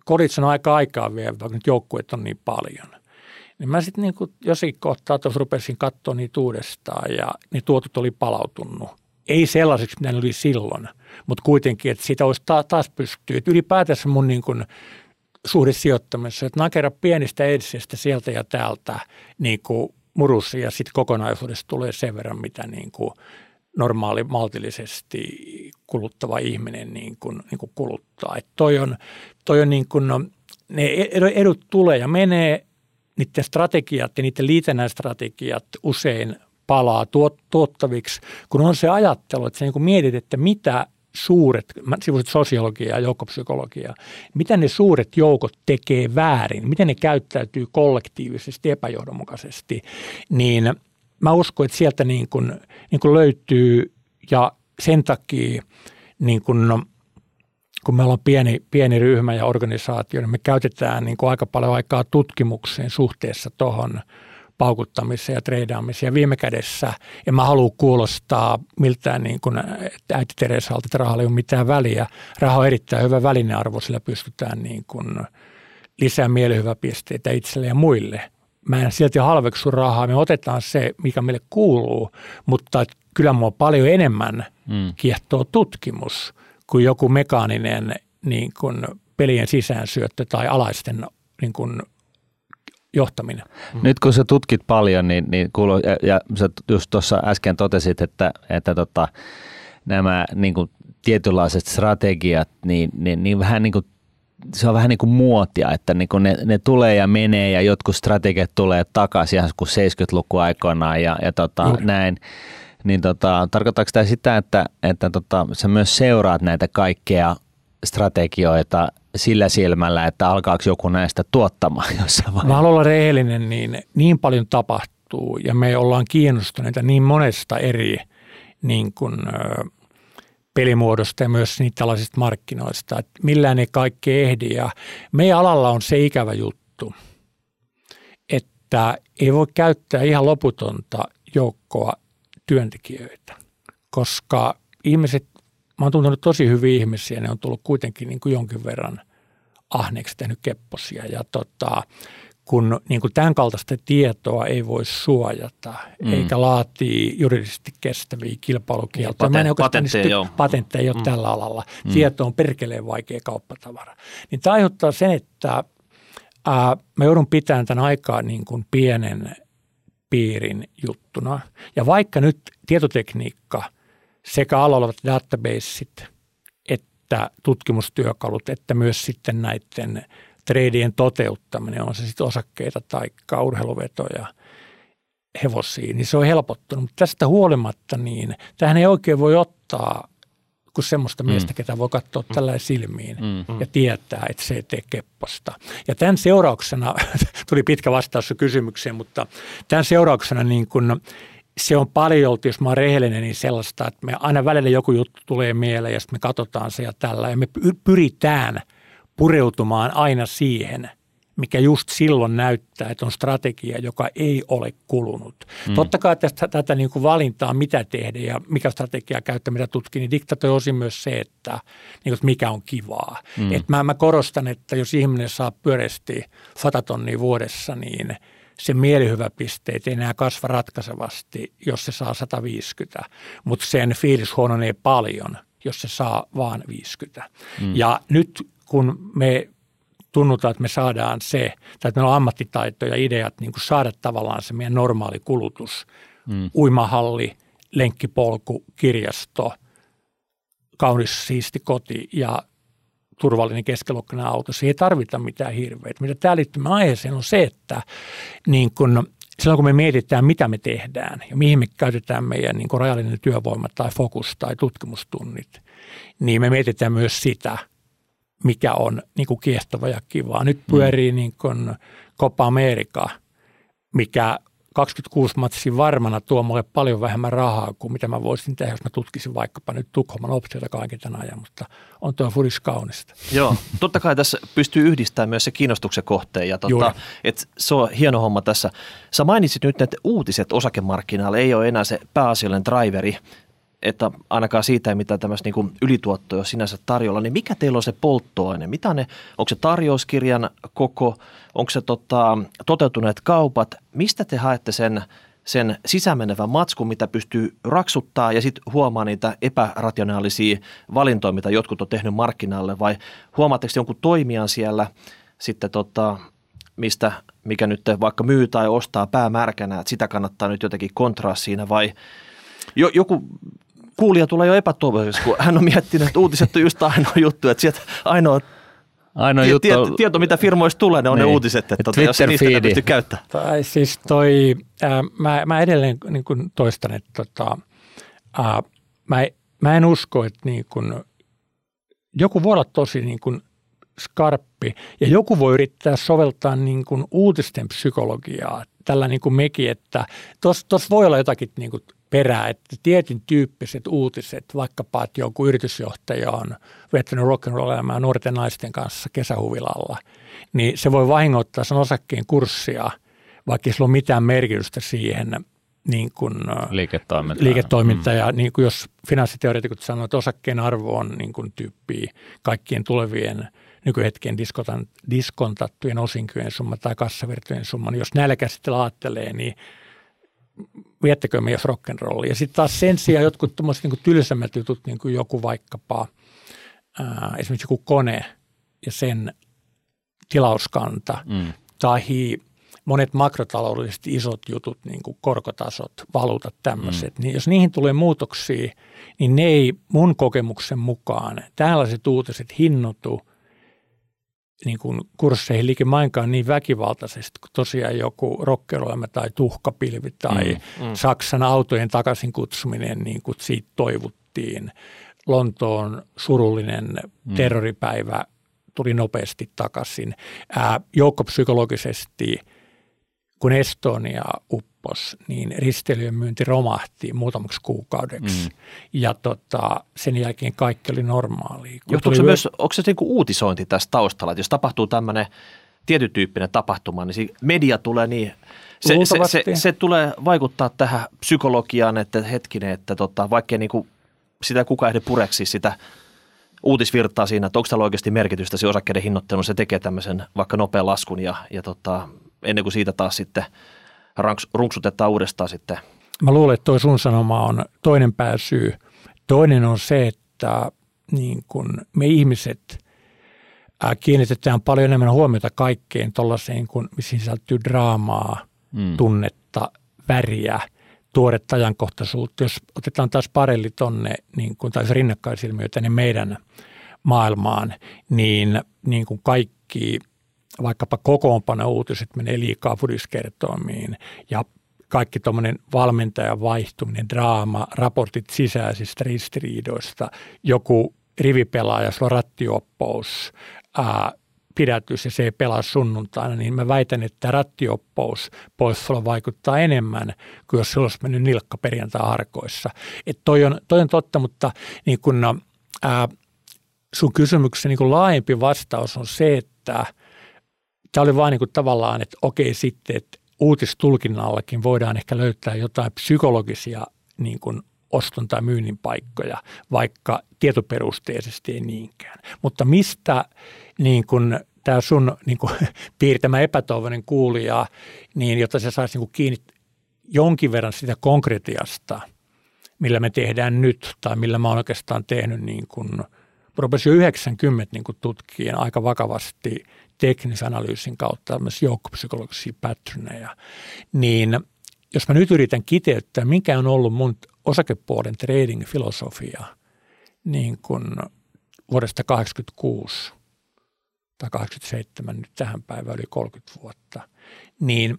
kodit on aika aikaa vielä, vaikka nyt joukkueet on niin paljon. Niin mä sitten niin jossakin kohtaa tuossa rupesin katsoa niitä uudestaan ja ne tuotot oli palautunut. Ei sellaiseksi, mitä ne oli silloin, mutta kuitenkin, että siitä olisi taas pystyy. Ylipäätänsä mun niin kuin suhdesijoittamisessa, että nakera pienistä edsistä sieltä ja täältä niin kuin murussa ja sitten kokonaisuudessa tulee sen verran, mitä niin kuin normaali maltillisesti kuluttava ihminen niin kuin, niin kuin kuluttaa. Et toi on, toi on niin kuin, no, ne edut tulee ja menee, niiden strategiat ja niiden liitännäistrategiat usein palaa tuot, tuottaviksi, kun on se ajattelu, että sä niin mietit, että mitä suuret, mä sivusit sosiologiaa ja joukkopsykologiaa, mitä ne suuret joukot tekee väärin, miten ne käyttäytyy kollektiivisesti epäjohdonmukaisesti, niin mä uskon, että sieltä niin kuin, niin kuin löytyy ja sen takia niin kuin, no, kun me ollaan pieni, pieni ryhmä ja organisaatio, niin me käytetään niin kuin aika paljon aikaa tutkimukseen suhteessa tuohon paukuttamiseen ja treidaamiseen. Ja viime kädessä, en mä halua kuulostaa miltään niin kuin äiti Teresalta, että rahalla ei ole mitään väliä. Raha on erittäin hyvä välinearvo, sillä pystytään niin kuin lisää mielihyväpisteitä itselle ja muille. Mä en silti halveksu rahaa, me otetaan se, mikä meille kuuluu, mutta kyllä mua paljon enemmän mm. kiehtoo tutkimus kuin joku mekaaninen niin kuin pelien sisäänsyöttö tai alaisten niin kuin johtaminen. Mm. Nyt kun sä tutkit paljon, niin, niin kuuluu, ja, ja sä just tuossa äsken totesit, että, että tota, nämä niin kuin tietynlaiset strategiat, niin, niin, niin vähän niin kuin se on vähän niin kuin muotia, että niin kuin ne, ne tulee ja menee ja jotkut strategiat tulee takaisin ihan kuin 70-luku aikoinaan ja, ja tota, näin. Niin tota, tarkoittaako tämä sitä, että, että tota, sä myös seuraat näitä kaikkea strategioita sillä silmällä, että alkaako joku näistä tuottamaan jossain vaiheessa? Mä haluan olla rehellinen, niin, niin paljon tapahtuu ja me ollaan kiinnostuneita niin monesta eri niin kuin, pelimuodosta ja myös niitä tällaisista markkinoista, että millään ei kaikki ehdi. Ja meidän alalla on se ikävä juttu, että ei voi käyttää ihan loputonta joukkoa työntekijöitä, koska ihmiset mä oon tuntenut tosi hyviä ihmisiä, ne on tullut kuitenkin niin kuin jonkin verran ahneeksi tehnyt kepposia ja tota, kun niin kuin tämän kaltaista tietoa ei voi suojata, mm. eikä laatii juridisesti kestäviä kilpailukieltoja. Paten, patentteja, joo. patentteja ei ole mm. tällä alalla. Mm. Tieto on perkeleen vaikea kauppatavara. Niin tämä aiheuttaa sen, että ää, mä joudun pitämään tämän aikaa niin kuin pienen piirin juttuna. Ja vaikka nyt tietotekniikka – sekä alalla olevat databaseit että tutkimustyökalut, että myös sitten näiden treidien toteuttaminen, on se sitten osakkeita tai urheiluvetoja hevosiin, niin se on helpottunut. Mutta tästä huolimatta niin, tähän ei oikein voi ottaa kuin semmoista mm. miestä, ketä voi katsoa mm. tällä silmiin mm. ja tietää, että se ei tee kepposta. Ja tämän seurauksena, tuli pitkä vastaus kysymykseen, mutta tämän seurauksena niin kun se on paljon, jos mä oon rehellinen, niin sellaista, että me aina välillä joku juttu tulee mieleen ja sitten me katsotaan se ja tällä. Ja me pyritään pureutumaan aina siihen, mikä just silloin näyttää, että on strategia, joka ei ole kulunut. Mm. Totta kai tästä, tätä niin kuin valintaa, mitä tehdä ja mikä strategia käyttää, mitä tutkii, niin diktatoi osin myös se, että, niin kuin, että mikä on kivaa. Mm. Et mä, mä korostan, että jos ihminen saa pyöreästi 100 tonnia vuodessa, niin – se mielihyväpisteet ei enää kasva ratkaisevasti, jos se saa 150, mutta sen fiilis huononee paljon, jos se saa vaan 50. Mm. Ja nyt kun me tunnutaan, että me saadaan se, tai että meillä on ammattitaito ja ideat niin kuin saada tavallaan se meidän normaali kulutus, mm. uimahalli, lenkkipolku, kirjasto, kaunis siisti koti ja turvallinen keskiluokkainen auto. Se ei tarvita mitään hirveitä. Mitä tämä liittyy aiheeseen on se, että niin kun, silloin kun me mietitään, mitä me tehdään ja mihin me käytetään meidän niin rajallinen työvoima tai fokus tai tutkimustunnit, niin me mietitään myös sitä, mikä on niin kuin kiehtova ja kivaa. Nyt pyörii mm. niin kuin Copa America, mikä 26 matsin varmana tuo mulle paljon vähemmän rahaa kuin mitä mä voisin tehdä, jos mä tutkisin vaikkapa nyt Tukholman optiota kaiken tämän ajan, mutta on tuo furis kaunista. Joo, totta kai tässä pystyy yhdistämään myös se kiinnostuksen kohteen ja tota, et se on hieno homma tässä. Sä mainitsit nyt, että uutiset osakemarkkinoilla ei ole enää se pääasiallinen driveri, että ainakaan siitä ei mitään tämmöistä niin ylituottoja sinänsä tarjolla, niin mikä teillä on se polttoaine? Mitä ne, onko se tarjouskirjan koko, onko se tota, toteutuneet kaupat? Mistä te haette sen, sen sisämenevän matskun, mitä pystyy raksuttaa ja sitten huomaa niitä epärationaalisia valintoja, mitä jotkut on tehnyt markkinalle vai huomaatteko jonkun toimijan siellä sitten tota, mistä, mikä nyt vaikka myy tai ostaa päämärkänä, että sitä kannattaa nyt jotenkin kontraa siinä vai jo, joku kuulija tulee jo epätoivoiseksi, kun hän on miettinyt, että uutiset on just ainoa juttu, että sieltä ainoa Ainoa juttu on... Tieto, mitä firmoista tulee, ne on niin. ne uutiset, että tuota, jos niistä pysty käyttämään. Tai siis toi, äh, mä, mä edelleen niin kuin toistan, että tota, äh, mä, mä en usko, että niin kuin, joku voi olla tosi niin kuin skarppi ja joku voi yrittää soveltaa niin kuin uutisten psykologiaa tällä niin kuin mekin, että tuossa voi olla jotakin niin kuin perää, että tietyn tyyppiset uutiset, vaikkapa että joku yritysjohtaja on vettänyt rock'n'roll nuorten naisten kanssa kesähuvilalla, niin se voi vahingoittaa sen osakkeen kurssia, vaikka sillä ole mitään merkitystä siihen niin kuin, liiketoiminta. liiketoiminta. Mm. Ja niin kuin jos finanssiteoreetikot sanoo, että osakkeen arvo on niin kuin tyyppiä kaikkien tulevien nykyhetken diskontattujen osinkojen summa tai kassavirtojen summa, niin jos näillä käsitellä ajattelee, niin viettäkö me jos rock'n'rollia. Ja sitten taas sen sijaan jotkut tuommoiset niin tylsemmät jutut, niin kuin joku vaikkapa ää, esimerkiksi joku kone ja sen tilauskanta mm. tai monet makrotaloudellisesti isot jutut, niin kuin korkotasot, valuutat, tämmöiset, mm. niin jos niihin tulee muutoksia, niin ne ei mun kokemuksen mukaan, tällaiset uutiset hinnoitu – niin kuin kursseihin likimainkaan niin väkivaltaisesti kuin tosiaan joku rokkeroima tai tuhkapilvi tai mm, mm. Saksan autojen takaisin kutsuminen, niin kuin siitä toivuttiin. Lontoon surullinen mm. terroripäivä tuli nopeasti takaisin. Ää, joukkopsykologisesti, kun Estonia uppos, niin risteilyjen myynti romahti muutamaksi kuukaudeksi. Mm. Ja tota, sen jälkeen kaikki oli normaalia. Johtuuko se vyö... myös, onko se niin kuin uutisointi tässä taustalla, että jos tapahtuu tämmöinen tietyn tyyppinen tapahtuma, niin media tulee niin, se, se, se, se, tulee vaikuttaa tähän psykologiaan, että hetkinen, että tota, vaikka niin kuin sitä kukaan ehdi pureksi sitä uutisvirtaa siinä, että onko täällä oikeasti merkitystä se osakkeiden hinnoittelu, se tekee tämmöisen vaikka nopean laskun ja, ja tota, ennen kuin siitä taas sitten runksutetaan uudestaan sitten. Mä luulen, että toi sun sanoma on toinen pääsyy. Toinen on se, että niin kun me ihmiset kiinnitetään paljon enemmän huomiota kaikkeen tuollaiseen, kun sisältyy draamaa, mm. tunnetta, väriä, tuoretta ajankohtaisuutta. Jos otetaan taas parelli tonne, niin kun, tai rinnakkaisilmiöitä, niin meidän maailmaan, niin, niin kuin kaikki – vaikkapa kokoonpano uutiset menee liikaa fudiskertoimiin ja kaikki tuommoinen valmentajan vaihtuminen, draama, raportit sisäisistä ristiriidoista, joku rivipelaaja, sulla on rattioppous, ää, pidätys ja se ei pelaa sunnuntaina, niin mä väitän, että rattioppous poissaolo vaikuttaa enemmän kuin jos sulla olisi mennyt nilkka perjantai harkoissa. Et toi, on, toi on totta, mutta niin kun, ää, sun kysymyksen niin laajempi vastaus on se, että – Tämä oli vain niin tavallaan, että okei sitten, että uutistulkinnallakin voidaan ehkä löytää jotain psykologisia niin kuin oston tai myynnin paikkoja, vaikka tietoperusteisesti ei niinkään. Mutta mistä niin kuin tämä sun niin kuin, piirtämä epätoivoinen kuulija, niin jotta se saisi niin kiinni jonkin verran sitä konkretiasta, millä me tehdään nyt tai millä mä oon oikeastaan tehnyt niin kuin, rupesin jo 90 niin kuin aika vakavasti – teknisen analyysin kautta myös joukkopsykologisia patterneja, niin jos mä nyt yritän kiteyttää, mikä on ollut mun osakepuolen trading-filosofia niin kuin vuodesta 86 tai 87 nyt tähän päivään yli 30 vuotta, niin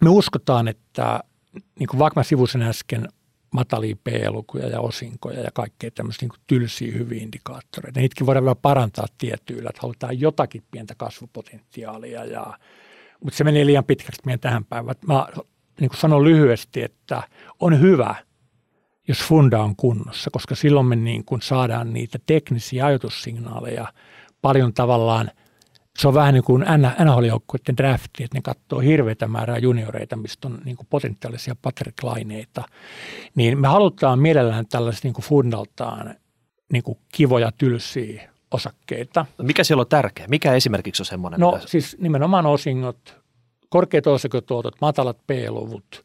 me uskotaan, että niin kuin vaikka mä sivusin äsken matalia P-lukuja ja osinkoja ja kaikkea tämmöisiä niin tylsiä hyviä indikaattoreita. Niitäkin voidaan vielä parantaa tietyillä, että halutaan jotakin pientä kasvupotentiaalia. Ja, mutta se menee liian pitkäksi meidän tähän päivään. Mä niin kuin sanon lyhyesti, että on hyvä, jos funda on kunnossa, koska silloin me niin kuin saadaan niitä teknisiä ajatussignaaleja paljon tavallaan – se on vähän niin kuin NHL-joukkuiden drafti, että ne katsoo hirveätä määrää junioreita, mistä on niin kuin potentiaalisia Patrick Laineita. Niin me halutaan mielellään tällaiset niin kuin fundaltaan niin kuin kivoja, tylsiä osakkeita. Mikä siellä on tärkeä? Mikä esimerkiksi on semmoinen? No mitä... siis nimenomaan osingot, korkeat osaketuotot, matalat P-luvut,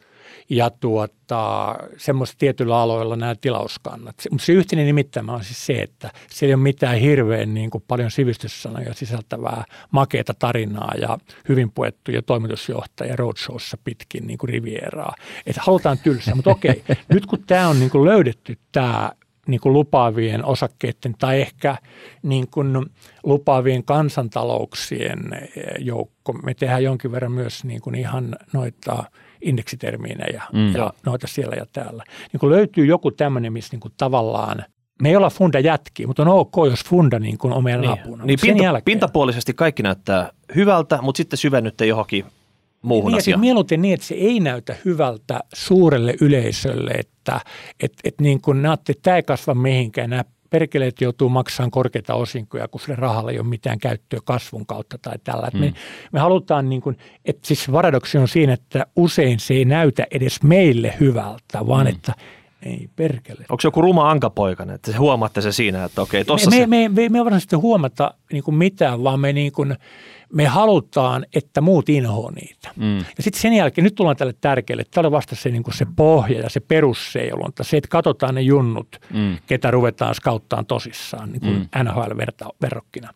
ja tuota, semmoista tietyillä aloilla nämä tilauskannat. Mutta se yhteinen nimittämä on siis se, että siellä ei ole mitään hirveän niin kuin paljon sivistyssanoja sisältävää makeata tarinaa ja hyvin puettuja toimitusjohtajia roadshowssa pitkin niin kuin Rivieraa. Että halutaan tylsää, mutta okei, nyt kun tämä on niin kuin löydetty tämä niin kuin lupaavien osakkeiden tai ehkä niin kuin lupaavien kansantalouksien joukko. Me tehdään jonkin verran myös niin kuin ihan noita indeksitermiinejä mm. ja noita siellä ja täällä. Niin kun löytyy joku tämmöinen, missä niin kuin tavallaan me ei olla funda jätkiä, mutta on ok, jos funda niin kuin on meidän niin. apuna. Niin pinta, jälkeen, pintapuolisesti kaikki näyttää hyvältä, mutta sitten syvennytte johonkin muuhun niin, asiaan. Mieluiten niin, että se ei näytä hyvältä suurelle yleisölle, että et, et niin kuin näette, että tämä ei kasva mihinkään, nämä perkeleet joutuu maksamaan korkeita osinkoja, kun sille rahalle ei ole mitään käyttöä kasvun kautta tai tällä. Mm. Me, me halutaan, niin kuin, että siis paradoksi on siinä, että usein se ei näytä edes meille hyvältä, vaan mm. että ei perkele. Onko se joku ruma ankapoikainen, että huomaatte se siinä, että okei, tossa me, se... Me, me, me ei varmasti huomata niin kuin mitään, vaan me, niin kuin, me halutaan, että muut inhoa niitä. Mm. Ja sitten sen jälkeen, nyt tullaan tälle tärkeälle, tämä on vasta se, niin kuin se pohja ja se perusseilonta, se, että katsotaan ne junnut, mm. ketä ruvetaan skauttaan tosissaan, niin kuin mm. NHL-verrokkina.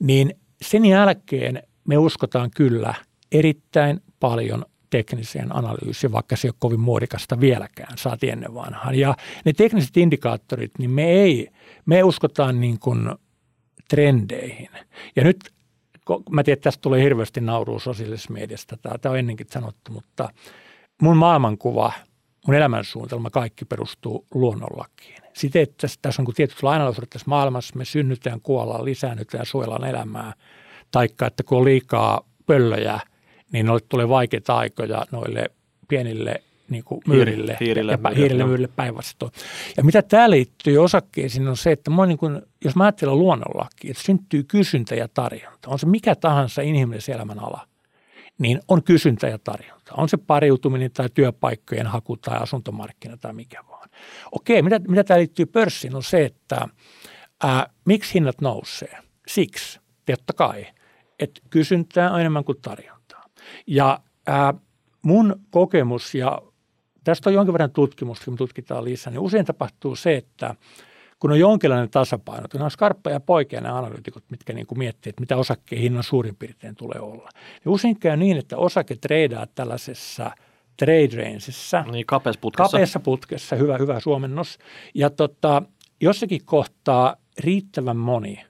Niin sen jälkeen me uskotaan kyllä erittäin paljon tekniseen analyysiin, vaikka se ei ole kovin muodikasta vieläkään, saati ennen vanhaan. Ja ne tekniset indikaattorit, niin me ei, me uskotaan niin kuin trendeihin. Ja nyt, mä tiedän, että tästä tulee hirveästi naurua sosiaalisessa mediasta, tämä on ennenkin sanottu, mutta mun maailmankuva, mun elämänsuunnitelma, kaikki perustuu luonnonlakiin. Sitten, että tässä on tietyt lainalaisuudet tässä maailmassa, me synnytään, kuollaan, lisäännytään, suojellaan elämää, taikka että kun on liikaa pöllöjä – niin noille tulee vaikeita aikoja noille pienille niin kuin myyrille, hiirille, ja, hiirille myyrille päinvastoin. Ja mitä tämä liittyy osakkeisiin on se, että mä niin kuin, jos mä ajattelen luonnonlakia, että syntyy kysyntä ja tarjonta, on se mikä tahansa inhimillisen elämän ala, niin on kysyntä ja tarjonta. On se pariutuminen tai työpaikkojen haku tai asuntomarkkina tai mikä vaan. Okei, mitä, mitä tämä liittyy pörssiin on se, että ää, miksi hinnat nousee? Siksi, totta kai, että kysyntää on enemmän kuin tarjonta. Ja ää, mun kokemus, ja tästä on jonkin verran tutkimusta, kun tutkitaan lisää, niin usein tapahtuu se, että kun on jonkinlainen tasapaino, kun on skarppa ja poikia nämä analyytikot, mitkä niin kuin miettii, että mitä osakkeen hinnan suurin piirtein tulee olla. Niin usein käy niin, että osake treidaa tällaisessa trade rangeissa. Niin, kapeassa putkessa. Kapeassa putkessa, hyvä, hyvä suomennos. Ja tota, jossakin kohtaa riittävän moni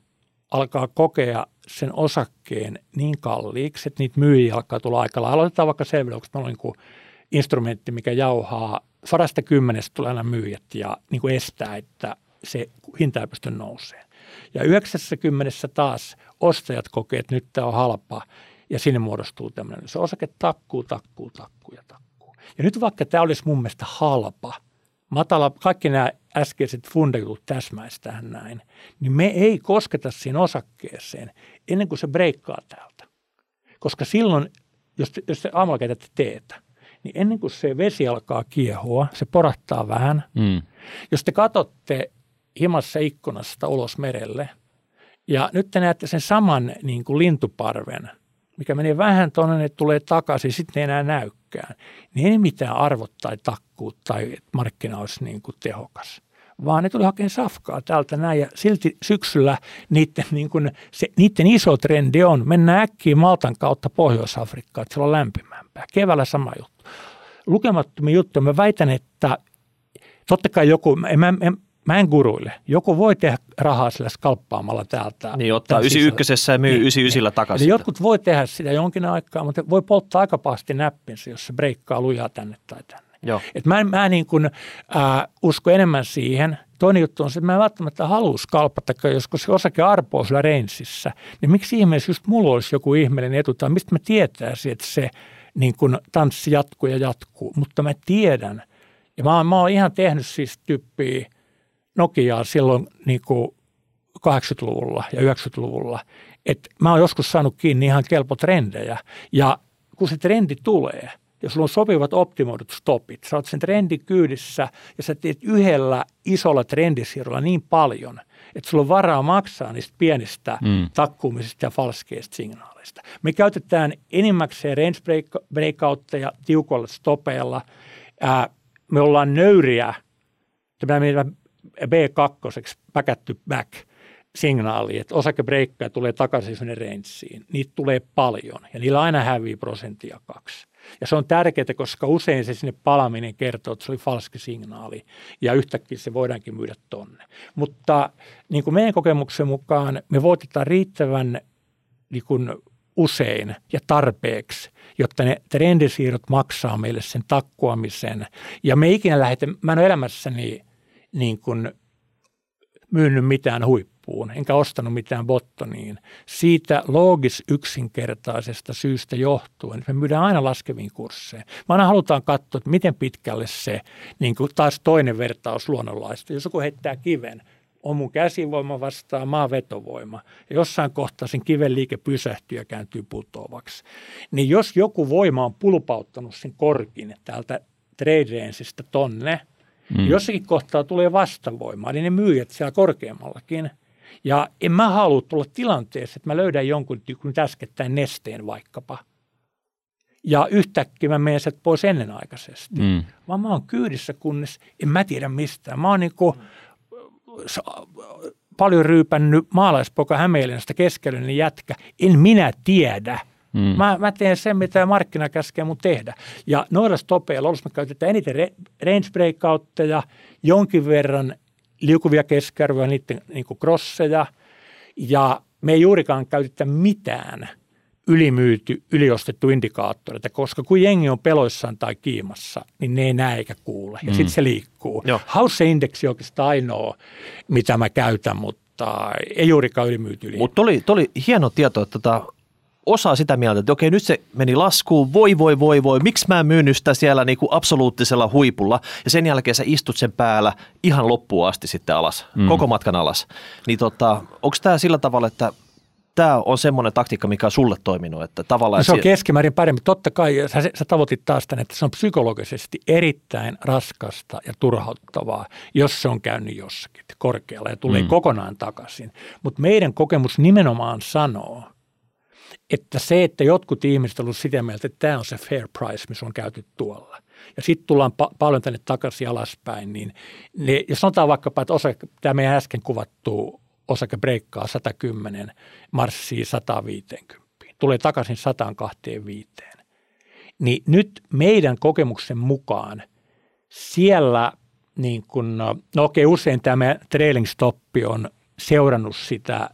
alkaa kokea sen osakkeen niin kalliiksi, että niitä myyjiä alkaa tulla aika lailla. Aloitetaan vaikka selville, onko meillä on niin instrumentti, mikä jauhaa sadasta kymmenestä tulee aina myyjät ja niin kuin estää, että se hinta ei pysty nousemaan. Ja 90 taas ostajat kokee, että nyt tämä on halpa ja sinne muodostuu tämmöinen. Se osake takkuu, takkuu, takkuu ja takkuu. Ja nyt vaikka tämä olisi mun mielestä halpa – matala, kaikki nämä äskeiset fundajutut täsmäisi tähän näin, niin me ei kosketa siinä osakkeeseen ennen kuin se breikkaa täältä. Koska silloin, jos te, jos te aamulla käytätte teetä, niin ennen kuin se vesi alkaa kiehua, se porahtaa vähän. Mm. Jos te katsotte himassa ikkunasta ulos merelle, ja nyt te näette sen saman niin kuin lintuparven, mikä menee vähän tuonne, että tulee takaisin, sitten ei enää näykään, niin ei mitään arvot tai takkuut tai markkina olisi niin kuin tehokas vaan ne tuli hakemaan safkaa täältä näin ja silti syksyllä niiden, niin kuin, se, niiden iso trendi on, mennä äkkiä Maltan kautta Pohjois-Afrikkaan, että siellä on lämpimämpää. Keväällä sama juttu. Lukemattomia juttuja. Mä väitän, että totta kai joku, en, en, mä en guruille. Joku voi tehdä rahaa sillä skalppaamalla täältä. Niin, ottaa 91 ja myy niin, 99 niin. takaisin. Eli jotkut voi tehdä sitä jonkin aikaa, mutta voi polttaa aika pahasti näppinsä, jos se breikkaa lujaa tänne tai tänne. Joo. Et mä, mä niin kuin, äh, usko enemmän siihen. Toinen juttu on se, että mä en välttämättä halua skalpata, jos se osake arpoo sillä reinsissä, niin miksi ihmeessä just mulla olisi joku ihmeellinen etu, tai mistä mä tietäisin, että se niin kuin tanssi jatkuu ja jatkuu, mutta mä tiedän, ja mä oon, mä oon ihan tehnyt siis tyyppiä Nokiaa silloin niin kuin 80-luvulla ja 90-luvulla, että mä oon joskus saanut kiinni ihan kelpo trendejä, ja kun se trendi tulee – ja sulla on sopivat optimoidut stopit, sä oot sen trendin kyydissä ja sä teet yhdellä isolla trendisiirrolla niin paljon, että sulla on varaa maksaa niistä pienistä mm. takkuumisista ja falskeista signaaleista. Me käytetään enimmäkseen range breakoutteja tiukoilla stopeilla. Ää, me ollaan nöyriä, tämä B2, päkätty back – signaali, että osakebreikkejä tulee takaisin sinne rangeen. Niitä tulee paljon ja niillä aina hävii prosenttia kaksi. Ja se on tärkeää, koska usein se sinne palaminen kertoo, että se oli falski signaali ja yhtäkkiä se voidaankin myydä tonne. Mutta niin kuin meidän kokemuksen mukaan me voitetaan riittävän niin kuin usein ja tarpeeksi, jotta ne trendisiirrot maksaa meille sen takkuamisen. Ja me ikinä lähetä, mä en ole elämässäni niin kuin myynyt mitään huippuun, enkä ostanut mitään bottoniin. Siitä loogis yksinkertaisesta syystä johtuen, me myydään aina laskeviin kursseihin. Me aina halutaan katsoa, että miten pitkälle se, niin kuin taas toinen vertaus luonnonlaista. Jos joku heittää kiven, on mun käsivoima vastaan maa vetovoima. Ja jossain kohtaa sen kiven liike pysähtyy ja kääntyy putoavaksi. Niin jos joku voima on pulpauttanut sen korkin täältä trade tonne – Mm. Jossakin kohtaa tulee vastavoimaa, niin ne myyjät siellä korkeammallakin. Ja en mä halua tulla tilanteessa, että mä löydän jonkun kun äskettäin nesteen vaikkapa. Ja yhtäkkiä mä menen sieltä pois ennenaikaisesti. Mm. Vaan mä oon kyydissä, kunnes en mä tiedä mistään. Mä oon niin kuin, paljon ryypännyt maalaispoika Hämeenlinnasta keskellinen jätkä. En minä tiedä – Mm. Mä, mä teen sen, mitä markkina käskee mun tehdä. Ja noilla stopeilla me käytetään eniten range breakoutteja, jonkin verran liukuvia keskiarvoja, niiden niin crosseja. Ja me ei juurikaan käytetä mitään ylimyyty, yliostettu indikaattoreita, koska kun jengi on peloissaan tai kiimassa, niin ne ei näe eikä kuule. Ja mm. sitten se liikkuu. House-indeksi on oikeastaan ainoa, mitä mä käytän, mutta ei juurikaan ylimyyty. Mutta oli, oli hieno tieto, että tota, osa sitä mieltä, että okei, nyt se meni laskuun, voi voi voi voi, miksi mä myyn sitä siellä niin kuin absoluuttisella huipulla, ja sen jälkeen sä istut sen päällä ihan loppuun asti sitten alas, mm. koko matkan alas. Niin tota, onko tämä sillä tavalla, että tämä on semmoinen taktiikka, mikä on sulle toiminut. Että tavallaan no se on keskimäärin paremmin. Totta kai sä, sä tavoitit taas tämän, että se on psykologisesti erittäin raskasta ja turhauttavaa, jos se on käynyt jossakin korkealla ja tulee mm. kokonaan takaisin. Mutta meidän kokemus nimenomaan sanoo, että se, että jotkut ihmiset ovat sitä mieltä, että tämä on se fair price, missä on käyty tuolla. Ja sitten tullaan pa- paljon tänne takaisin alaspäin, niin ne, jos sanotaan vaikkapa, että osa, tämä meidän äsken kuvattu osake breikkaa 110, marssii 150, tulee takaisin 125. Niin nyt meidän kokemuksen mukaan siellä niin kun, no okei, usein tämä trailing stoppi on seurannut sitä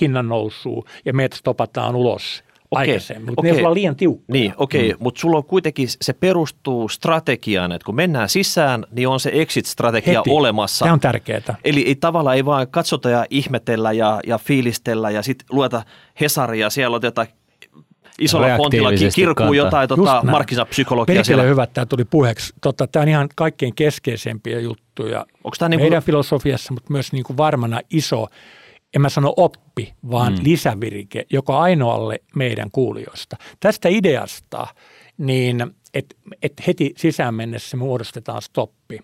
hinnan nousua ja meidät stopataan ulos okei, aikaisemmin, mutta okei. ne on liian tiukkoja. Niin, okei, mm. mutta sulla on kuitenkin, se perustuu strategiaan, että kun mennään sisään, niin on se exit-strategia Heti. olemassa. Tämä on tärkeää. Eli ei tavallaan ei vaan katsota ja ihmetellä ja, ja fiilistellä ja sitten lueta Hesaria, siellä on jotain isolla fontilla kirkuu jotain tota, markkinapsykologiaa. Perkele hyvä, että tämä tuli puheeksi. Totta, tämä on ihan kaikkein keskeisempiä juttuja Onko tämä niin kuin... meidän filosofiassa, mutta myös niin kuin varmana iso en mä sano oppi, vaan mm. lisävirike, joka ainoalle meidän kuulijoista. Tästä ideasta, niin että et heti sisään mennessä muodostetaan stoppi.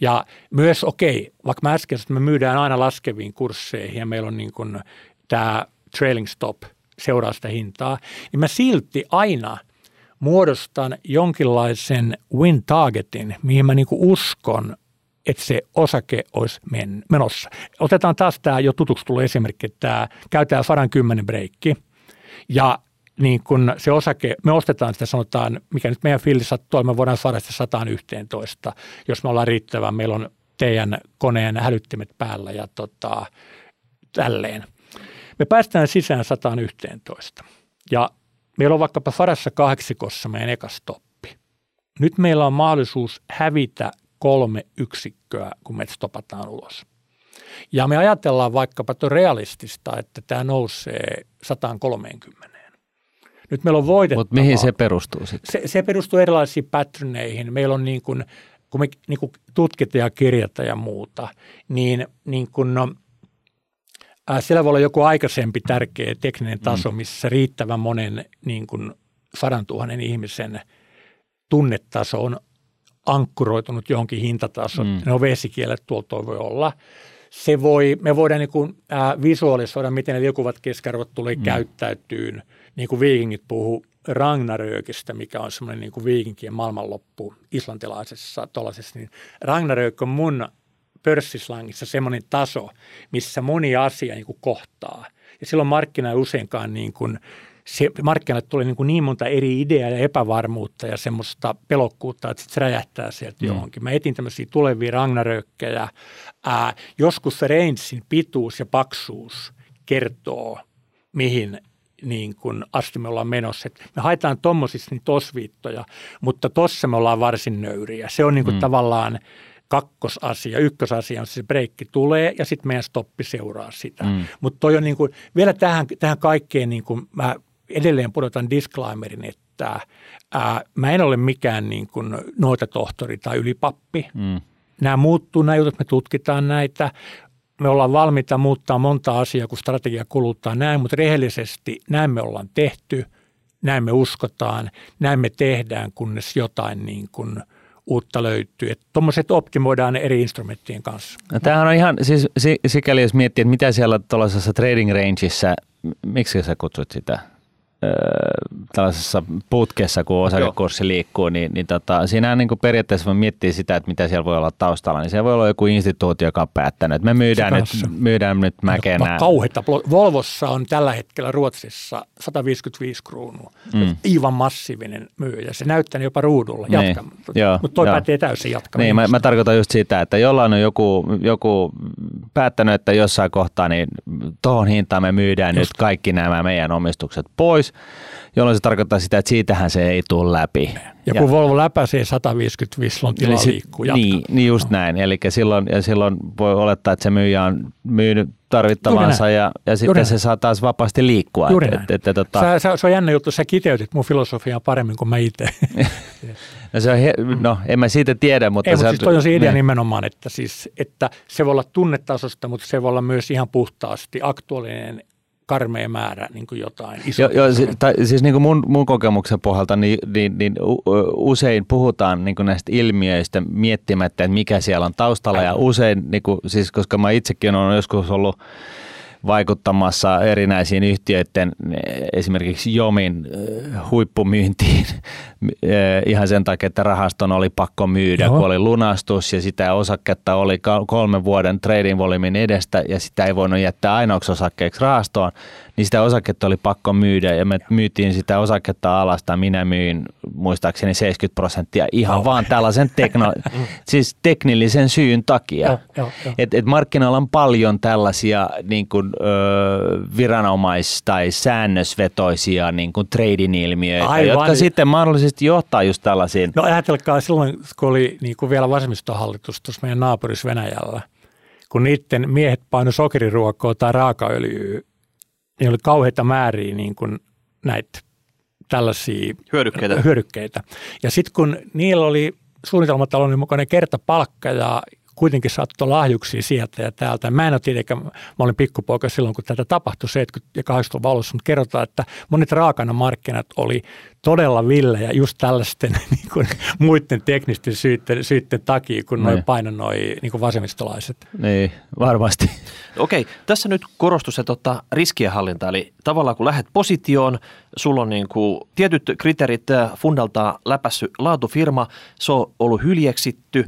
Ja myös, okei, okay, vaikka mä äsken että me myydään aina laskeviin kursseihin ja meillä on niin kuin tämä trailing stop seuraa sitä hintaa, niin mä silti aina muodostan jonkinlaisen win targetin, mihin mä niin uskon, että se osake olisi men, menossa. Otetaan taas tämä jo tutuksi tullut esimerkki, että tämä käytetään 110 breikki ja niin kun se osake, me ostetaan sitä sanotaan, mikä nyt meidän fillissä sattuu, me voidaan saada sitä 111, jos me ollaan riittävän, meillä on teidän koneen hälyttimet päällä ja tota, tälleen. Me päästään sisään 111 ja meillä on vaikkapa Farassa kahdeksikossa meidän eka stoppi. Nyt meillä on mahdollisuus hävitä kolme yksikköä, kun me stopataan ulos. Ja me ajatellaan vaikkapa, että realistista, että tämä nousee 130. Nyt meillä on voitettavaa. Mutta mihin se perustuu sitten? Se, se perustuu erilaisiin patterneihin. Meillä on niin kuin, kun me niin kuin tutkitaan ja kirjataan ja muuta, niin, niin kuin, no, ää, siellä voi olla joku aikaisempi tärkeä tekninen taso, mm. missä riittävän monen niin kuin sadan tuhannen ihmisen – tunnetaso on ankkuroitunut johonkin hintatasoon. Mm. No vesikielet tuolta voi olla. Se voi, me voidaan niin kuin, äh, visualisoida, miten ne liukuvat keskiarvot tulee mm. käyttäytyyn. Niin kuin viikingit puhuu Ragnarökistä, mikä on semmoinen niin kuin viikinkien maailmanloppu islantilaisessa tuollaisessa. Niin Ragnarök on mun pörssislangissa semmoinen taso, missä moni asia niin kuin kohtaa. Ja silloin markkina ei useinkaan niin kuin – se, markkinoille tulee niin, kuin niin monta eri ideaa ja epävarmuutta ja semmoista pelokkuutta, että se räjähtää sieltä mm. johonkin. Mä etin tämmöisiä tulevia ragnarökkejä. Ää, joskus se rangein pituus ja paksuus kertoo, mihin niin kuin asti me ollaan menossa. Et me haetaan tuommoisissa niitä osviittoja, mutta tuossa me ollaan varsin nöyriä. Se on niin kuin mm. tavallaan kakkosasia. Ykkösasia on se breikki tulee ja sitten meidän stoppi seuraa sitä. Mm. Mutta toi on niin kuin, vielä tähän, tähän kaikkeen, niin kuin mä edelleen pudotan disclaimerin, että ää, mä en ole mikään niin kuin tohtori tai ylipappi. Mm. Nämä muuttuu, nämä jutut, me tutkitaan näitä. Me ollaan valmiita muuttaa monta asiaa, kun strategia kuluttaa näin, mutta rehellisesti näin me ollaan tehty, näin me uskotaan, näin me tehdään, kunnes jotain niin kuin – uutta löytyy. Tuommoiset optimoidaan eri instrumenttien kanssa. No, tämähän on ihan, siis sikäli jos miettii, että mitä siellä tuollaisessa trading rangeissa, miksi sä kutsut sitä? Tällaisessa putkessa, kun osakekurssi liikkuu, niin, niin tota, siinä niin kuin periaatteessa voi miettiä sitä, että mitä siellä voi olla taustalla, niin siellä voi olla joku instituutio, joka on päättänyt, että me myydään, nyt, myydään nyt mäkenää. Kauheita. Volvossa on tällä hetkellä Ruotsissa 155 kruunua. Mm. Aivan massiivinen myyjä. Se näyttää jopa ruudulla. Niin. Jatka. Mutta toi joo. pätee täysin jatkaa. Niin, mä, mä, tarkoitan just sitä, että jollain on joku, joku päättänyt, että jossain kohtaa niin tuohon hintaan me myydään just. nyt kaikki nämä meidän omistukset pois jolloin se tarkoittaa sitä, että siitähän se ei tule läpi. Ja kun ja, Volvo läpäisee 155 on tila liikkuu, Niin, niin just no. näin. Eli silloin, ja silloin voi olettaa, että se myyjä on myynyt tarvittavansa ja, ja sitten Juuri se saa taas vapaasti liikkua. Juuri et, et, et, tota... sä, sä, se on jännä juttu, sä kiteytit mun filosofiaa paremmin kuin mä itse. no, se on he, no en mä siitä tiedä, mutta... Ei, se, mutta siis toi on se idea ne. nimenomaan, että, siis, että se voi olla tunnetasosta, mutta se voi olla myös ihan puhtaasti aktuaalinen karmea määrä niin kuin jotain isoa. Jo, jo, si, tai, siis niin kuin mun, mun kokemuksen pohjalta niin, niin, niin usein puhutaan niin kuin näistä ilmiöistä miettimättä, että mikä siellä on taustalla. Aivan. Ja usein, niin kuin, siis koska mä itsekin olen joskus ollut vaikuttamassa erinäisiin yhtiöiden, esimerkiksi Jomin huippumyyntiin ihan sen takia, että rahaston oli pakko myydä, Joo. kun oli lunastus ja sitä osaketta oli kolmen vuoden trading volyymin edestä ja sitä ei voinut jättää ainoaksi osakkeeksi rahastoon, niin sitä osaketta oli pakko myydä ja me myytiin sitä osaketta alasta. Minä myin muistaakseni 70 prosenttia ihan no. vaan tällaisen tekno- siis teknillisen syyn takia. että et markkinoilla on paljon tällaisia niin kuin, ö, viranomais- tai säännösvetoisia niin kuin trading ilmiöitä, Aivan. jotka sitten mahdollisesti johtaa just tällaisiin. No ajatelkaa silloin, kun oli niin kuin vielä vasemmistohallitus tuossa meidän naapurissa Venäjällä, kun niiden miehet paino sokeriruokoa tai raakaöljyä niin oli kauheita määriä niin kuin näitä tällaisia hyödykkeitä. hyödykkeitä. Ja sitten kun niillä oli suunnitelmatalouden mukainen kertapalkka ja kuitenkin saattoi lahjuksia sieltä ja täältä. Mä en ole tietenkään, mä olin pikkupoika silloin, kun tätä tapahtui 70- ja 80-luvun alussa, mutta kerrotaan, että monet raakana markkinat oli todella villejä just tällaisten niin kuin, muiden teknisten syitten, syitten takia, kun noin niin. paino noin niin vasemmistolaiset. Niin, varmasti. Okei, tässä nyt korostus se tota, riskienhallinta, eli tavallaan kun lähdet positioon, sulla on niin kuin tietyt kriteerit äh, fundalta läpässy laatufirma, se on ollut hyljeksitty,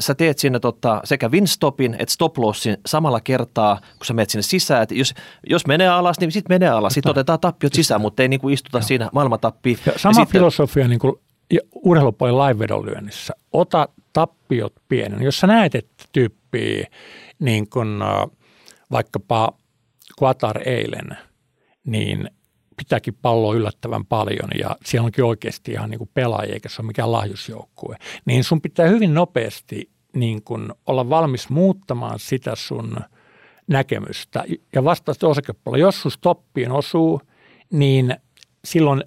sä teet sinne tota, sekä winstopin että stop lossin samalla kertaa, kun sä menet sinne sisään. Et jos, jos menee alas, niin sitten menee alas. Sitten otetaan tappiot sisään, mutta ei niin kuin istuta Joo. siinä maailmantappiin. Sama ja filosofia niin kuin urheilupuolen laivedonlyönnissä. Ota tappiot pienen. Jos sä näet, että tyyppi niin kuin, vaikkapa Qatar eilen, niin pitääkin palloa yllättävän paljon ja siellä onkin oikeasti ihan niin kuin pelaajia, eikä se ole mikään lahjusjoukkue, niin sun pitää hyvin nopeasti niin kuin olla valmis muuttamaan sitä sun näkemystä. Ja vastaavasti osakepuolella, jos sun stoppiin osuu, niin silloin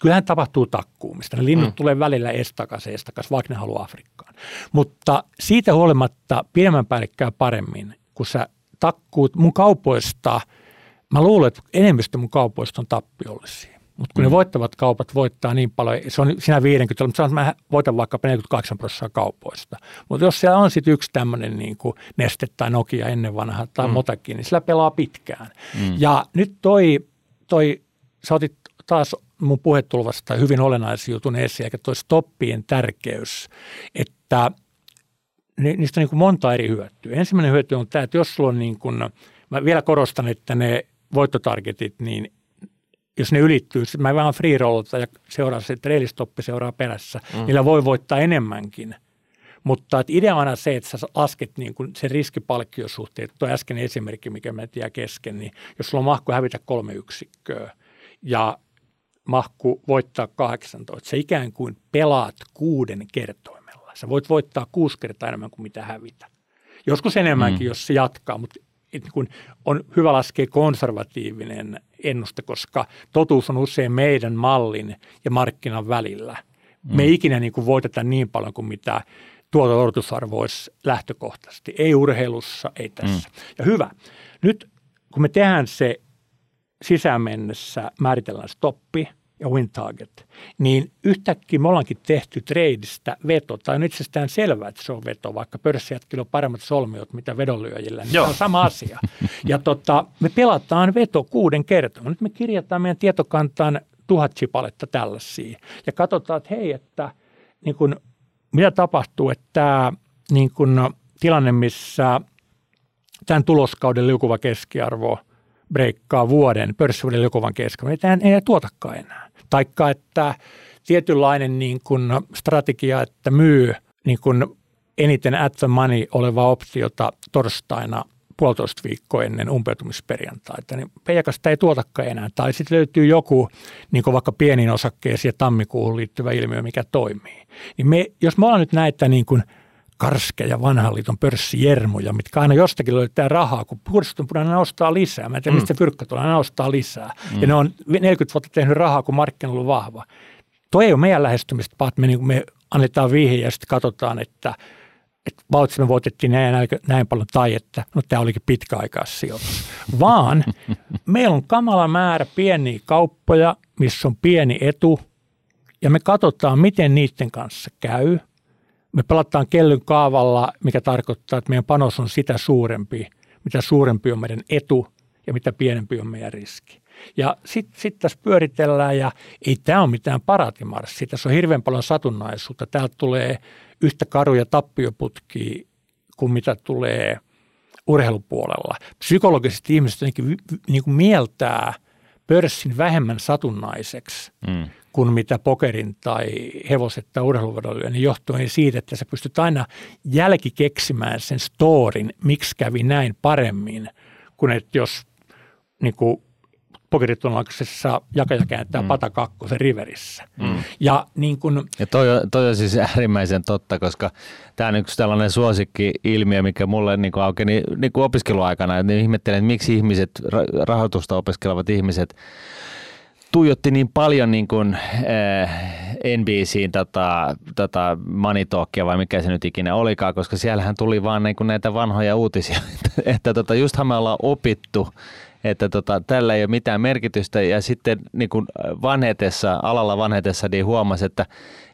kyllähän tapahtuu takkuumista. Ne linnut mm. tulee välillä estakas estakas, vaikka ne haluaa Afrikkaan. Mutta siitä huolimatta pidemmän päälle käy paremmin, kun sä takkuut mun kaupoista – Mä luulen, että enemmistö mun kaupoista on tappiollisia. Mutta kun mm. ne voittavat kaupat voittaa niin paljon, se on siinä 50, mutta sanotaan, että mä voitan vaikka 48 prosenttia kaupoista. Mutta jos siellä on sitten yksi tämmöinen niin kuin Neste tai Nokia ennen vanha tai mm. Motakin, niin sillä pelaa pitkään. Mm. Ja nyt toi, toi, sä otit taas mun puhetulvasta hyvin olennaisen jutun esiin, eli toi stoppien tärkeys, että niistä on niin kuin monta eri hyötyä. Ensimmäinen hyöty on tämä, että jos sulla on niin kuin, mä vielä korostan, että ne voittotargetit, niin jos ne ylittyy, mä vähän free ja seuraa se trailistoppi seuraa perässä, mm. niillä voi voittaa enemmänkin. Mutta että idea on se, että sä lasket niin kuin sen riskipalkkiosuhteen. Tuo äsken esimerkki, mikä mä jää kesken, niin jos sulla on mahku hävitä kolme yksikköä ja mahku voittaa 18, sä ikään kuin pelaat kuuden kertoimella. Sä voit voittaa kuusi kertaa enemmän kuin mitä hävitä. Joskus enemmänkin, mm. jos se jatkaa, mutta kun on hyvä laskea konservatiivinen ennuste, koska totuus on usein meidän mallin ja markkinan välillä. Mm. Me ei ikinä niin kuin voiteta niin paljon kuin mitä tuota odotusarvo olisi lähtökohtaisesti. Ei urheilussa, ei tässä. Mm. Ja hyvä. Nyt kun me tehdään se sisään mennessä, määritellään stoppi – ja win target, niin yhtäkkiä me ollaankin tehty treidistä veto, tai on itsestään selvää, että se on veto, vaikka pörssijätkillä on paremmat solmiot, mitä vedonlyöjillä, niin Joo. se on sama asia. Ja tota, me pelataan veto kuuden kertaa. Nyt me kirjataan meidän tietokantaan tuhat chipaletta tällaisia, ja katsotaan, että hei, että niin kun, mitä tapahtuu, että tämä niin kun, tilanne, missä tämän tuloskauden liukuva keskiarvo – breikkaa vuoden pörssivuoden liukuvan keskiarvo, niin ei tuotakaan enää. Taikka, että tietynlainen niin kuin strategia, että myy niin kuin eniten at the money olevaa optiota torstaina puolitoista viikkoa ennen umpeutumisperjantaita, niin Peijakasta ei tuotakaan enää. Tai sitten löytyy joku, niin kuin vaikka pieniin osakkeisiin ja tammikuuhun liittyvä ilmiö, mikä toimii. Niin me, jos me ollaan nyt näitä niin kuin karskeja vanhan liiton pörssijermuja, mitkä aina jostakin löytää rahaa, kun puhdistunut ne ostaa lisää. Mä en tiedä, mm. mistä fyrkkä tulee, ne ostaa lisää. Mm. Ja ne on 40 vuotta tehnyt rahaa, kun markkina on ollut vahva. Tuo ei ole meidän lähestymistä, vaan me, niin me annetaan vihje ja sitten katsotaan, että, että vautsi me voitettiin näin, näin, näin paljon tai että no tämä olikin pitkäaikaissijoitus. Vaan meillä on kamala määrä pieniä kauppoja, missä on pieni etu ja me katsotaan, miten niiden kanssa käy – me pelataan kellyn kaavalla, mikä tarkoittaa, että meidän panos on sitä suurempi, mitä suurempi on meidän etu ja mitä pienempi on meidän riski. Ja sitten sit tässä pyöritellään ja ei tämä ole mitään paraatimarssi. Tässä on hirveän paljon satunnaisuutta. Täältä tulee yhtä karuja tappioputkia kuin mitä tulee urheilupuolella. Psykologisesti ihmiset niin kuin mieltää pörssin vähemmän satunnaiseksi mm kuin mitä pokerin tai hevoset tai urheiluvadolyö, niin johtuen siitä, että sä pystyt aina jälkikeksimään sen storin, miksi kävi näin paremmin, kuin että jos niin kuin pokeriturnauksessa jakaja kääntää mm. pata kakkosen riverissä. Mm. Ja, niin kun, ja toi, toi on siis äärimmäisen totta, koska tämä on yksi tällainen suosikki-ilmiö, mikä mulle niin aukeni niin opiskeluaikana. Niin ihmettelen, että miksi ihmiset, rahoitusta opiskelevat ihmiset tuijotti niin paljon niin kuin, äh, NBCin tota, tota Money Talkia vai mikä se nyt ikinä olikaan, koska siellähän tuli vaan niin kuin näitä vanhoja uutisia, että, että tota, justhan me ollaan opittu, että tota, tällä ei ole mitään merkitystä. Ja sitten niin kuin vanhetessa, alalla vanhetessa niin huomasi, että,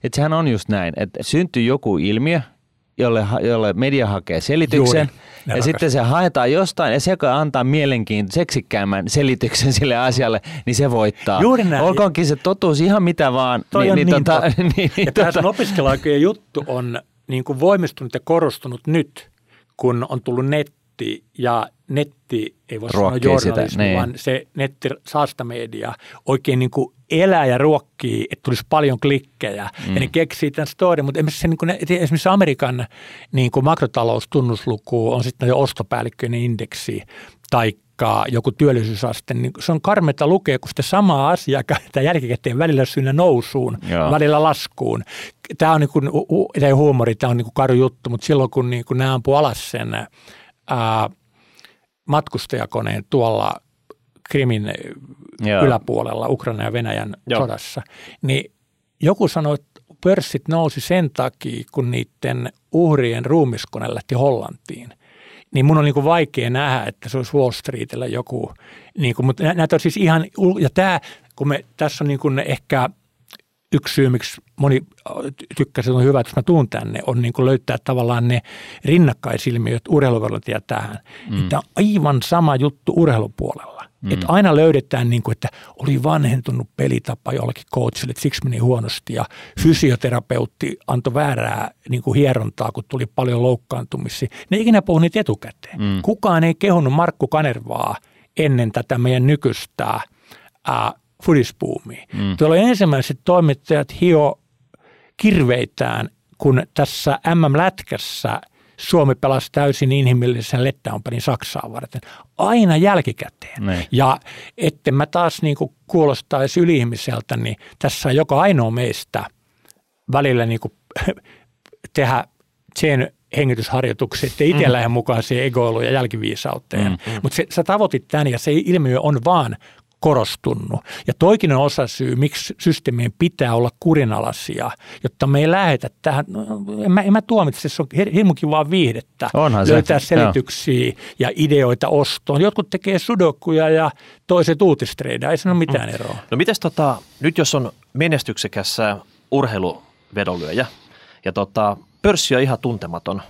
että sehän on just näin, että syntyy joku ilmiö, jolle, jolle media hakee selityksen. Juuri. Ja sitten se haetaan jostain, ja se, joka antaa mielenkiintoisen seksikkäämän selityksen sille asialle, niin se voittaa. Juuri näin. Olkoonkin se totuus ihan mitä vaan. Toi niin, on niin, niin, tota, niin, ja tota... opiskeluaikojen juttu on niin kuin voimistunut ja korostunut nyt, kun on tullut netti ja netti, ei voi Ruokkii sanoa journalismi, niin. vaan se netti saastamedia oikein niin kuin elää ja ruokkii, että tulisi paljon klikkejä. Mm. Ja ne keksii tämän story, mutta esimerkiksi, niin kuin, esimerkiksi Amerikan niin kuin makrotaloustunnusluku on sitten jo ostopäällikköinen indeksi tai joku työllisyysaste, niin se on karmeta lukea, kun sitä samaa asiaa käytetään jälkikäteen välillä syynä nousuun, Joo. välillä laskuun. Tämä on niin kuin, ei huumori, tämä on niin kuin karu juttu, mutta silloin kun niin kuin nämä ampuu alas sen ää, matkustajakoneen tuolla Krimin Joo. yläpuolella Ukraina ja Venäjän Joo. sodassa, niin joku sanoi, että pörssit nousi sen takia, kun niiden uhrien ruumiskone lähti Hollantiin. Niin mun on niin kuin vaikea nähdä, että se olisi Wall Streetillä joku, niin kuin, mutta näitä on siis ihan, ja tämä, kun me, tässä on niin kuin ehkä yksi syy, miksi moni tykkäsi, on hyvä, että jos mä tuun tänne, on niin kuin löytää tavallaan ne rinnakkaisilmiöt urheiluvalvontia tähän. Mm. Tämä on aivan sama juttu urheilupuolella. Mm. Että aina löydetään, niin kuin, että oli vanhentunut pelitapa jollekin coachille, että siksi meni huonosti ja fysioterapeutti antoi väärää niin kuin hierontaa, kun tuli paljon loukkaantumisia. Ne ikinä puhui niitä etukäteen. Mm. Kukaan ei kehunut Markku Kanervaa ennen tätä meidän nykyistä ää, fudispuumia. Mm. Tuolla ensimmäiset toimittajat hio kirveitään, kun tässä MM-lätkässä Suomi pelasi täysin inhimillisen letdownpanin Saksaa varten. Aina jälkikäteen. Ne. Niin. Ja että mä taas niin kuulostaisi yli-ihmiseltä, niin tässä on joka ainoa meistä välillä niin tehdä sen hengitysharjoituksia, että itse mm. lähden mukaan siihen egoiluun ja jälkiviisauteen. Mm. mm. Mutta sä tavoitit tämän ja se ilmiö on vaan korostunut. Ja toikinen osa syy, miksi systeemien pitää olla kurinalaisia, jotta me ei lähetä tähän, no, en mä, en mä tuomitse, se on hirmu kivaa viihdettä, Onhan löytää se. selityksiä Joo. ja ideoita ostoon. Jotkut tekee sudokuja ja toiset uutistreida, ei se ole mitään mm. eroa. No mites tota, nyt jos on menestyksekässä urheiluvedonlyöjä ja tota, pörssi on ihan tuntematon,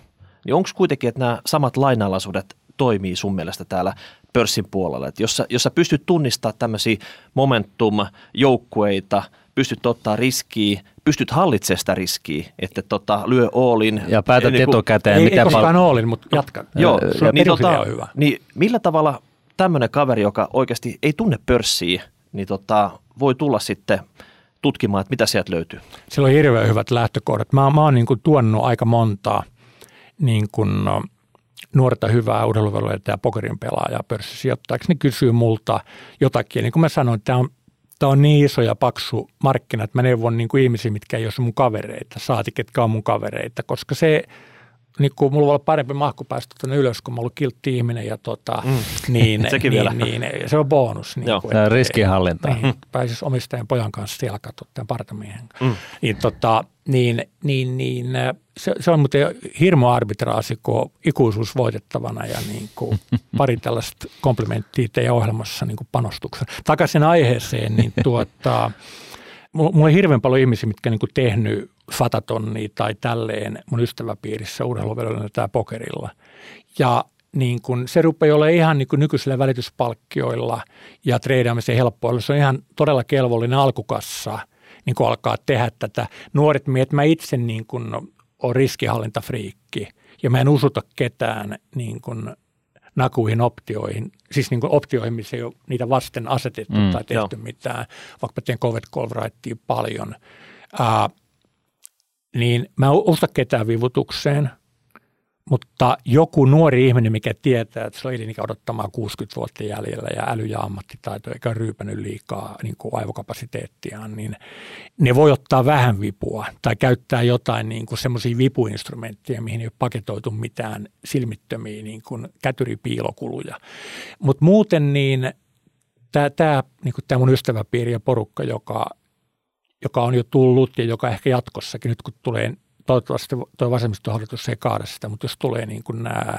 niin onko kuitenkin, että nämä samat lainalaisuudet toimii sun mielestä täällä pörssin puolella, että jos sä, jos sä pystyt tunnistamaan tämmöisiä momentum-joukkueita, pystyt ottaa riskiä, pystyt hallitsemaan sitä riskiä, että tota, lyö Oolin. Ja päätät niin etukäteen. Ei, mitä ei koskaan pal- Oolin, mutta jatka. Joo, niin, tota, on hyvä. Niin millä tavalla tämmöinen kaveri, joka oikeasti ei tunne pörssiä, niin tota, voi tulla sitten tutkimaan, että mitä sieltä löytyy? Sillä on hirveän hyvät lähtökohdat. Mä, mä oon niin kuin tuonut aika montaa niin kuin, no, nuorta hyvää urheiluveluja ja pokerin pelaajaa pörssisijoittajaksi, ne kysyy multa jotakin. Niin kuin mä sanoin, tämä on, tämä on niin iso ja paksu markkina, että mä neuvon niin kuin ihmisiä, mitkä ei ole mun kavereita, saati ketkä on mun kavereita, koska se niin kuin mulla voi olla parempi mahku päästä tuonne ylös, kun mä ollut kiltti ihminen ja tota, mm. niin, Sekin niin, niin, niin, se on bonus. Niin Joo. Kuin, että, riskinhallinta. Niin, mm. Pääsisi omistajan pojan kanssa siellä katsoa tämän partamiehen. Mm. Niin, tota, niin, niin, niin se, se, on muuten hirmo arbitraasi, kun ikuisuus voitettavana ja niin kuin pari tällaista komplimenttia teidän ohjelmassa niin kuin panostuksen. Takaisin aiheeseen, niin tuota, mulla on hirveän paljon ihmisiä, mitkä niin kuin tehnyt fatatonnia tai tälleen mun ystäväpiirissä urheiluvedellä tai pokerilla. Ja niin kun, se rupeaa olemaan ihan niin nykyisillä välityspalkkioilla ja treidaamisen helppoilla. Se on ihan todella kelvollinen alkukassa niin kun alkaa tehdä tätä. Nuoret miehet, mä itse niin kun on riskihallintafriikki ja mä en usuta ketään niin kun nakuihin optioihin, siis niin kuin optioihin, missä ei ole niitä vasten asetettu mm, tai tehty joo. mitään, vaikka mä teen covet paljon. Ää, niin mä usko ketään vivutukseen, mutta joku nuori ihminen, mikä tietää, että se on elinikä odottamaan 60 vuotta jäljellä ja äly- ja ammattitaito eikä ryypänyt liikaa niin kuin aivokapasiteettiaan, niin ne voi ottaa vähän vipua tai käyttää jotain niin semmoisia vipuinstrumentteja, mihin ei ole paketoitu mitään silmittömiä niin kuin kätyripiilokuluja. Mutta muuten niin tämä, tämä, niin kuin tämä mun ystäväpiiri ja porukka, joka joka on jo tullut ja joka ehkä jatkossakin, nyt kun tulee, toivottavasti tuo vasemmistohallitus ei kaada sitä, mutta jos tulee niin kuin nämä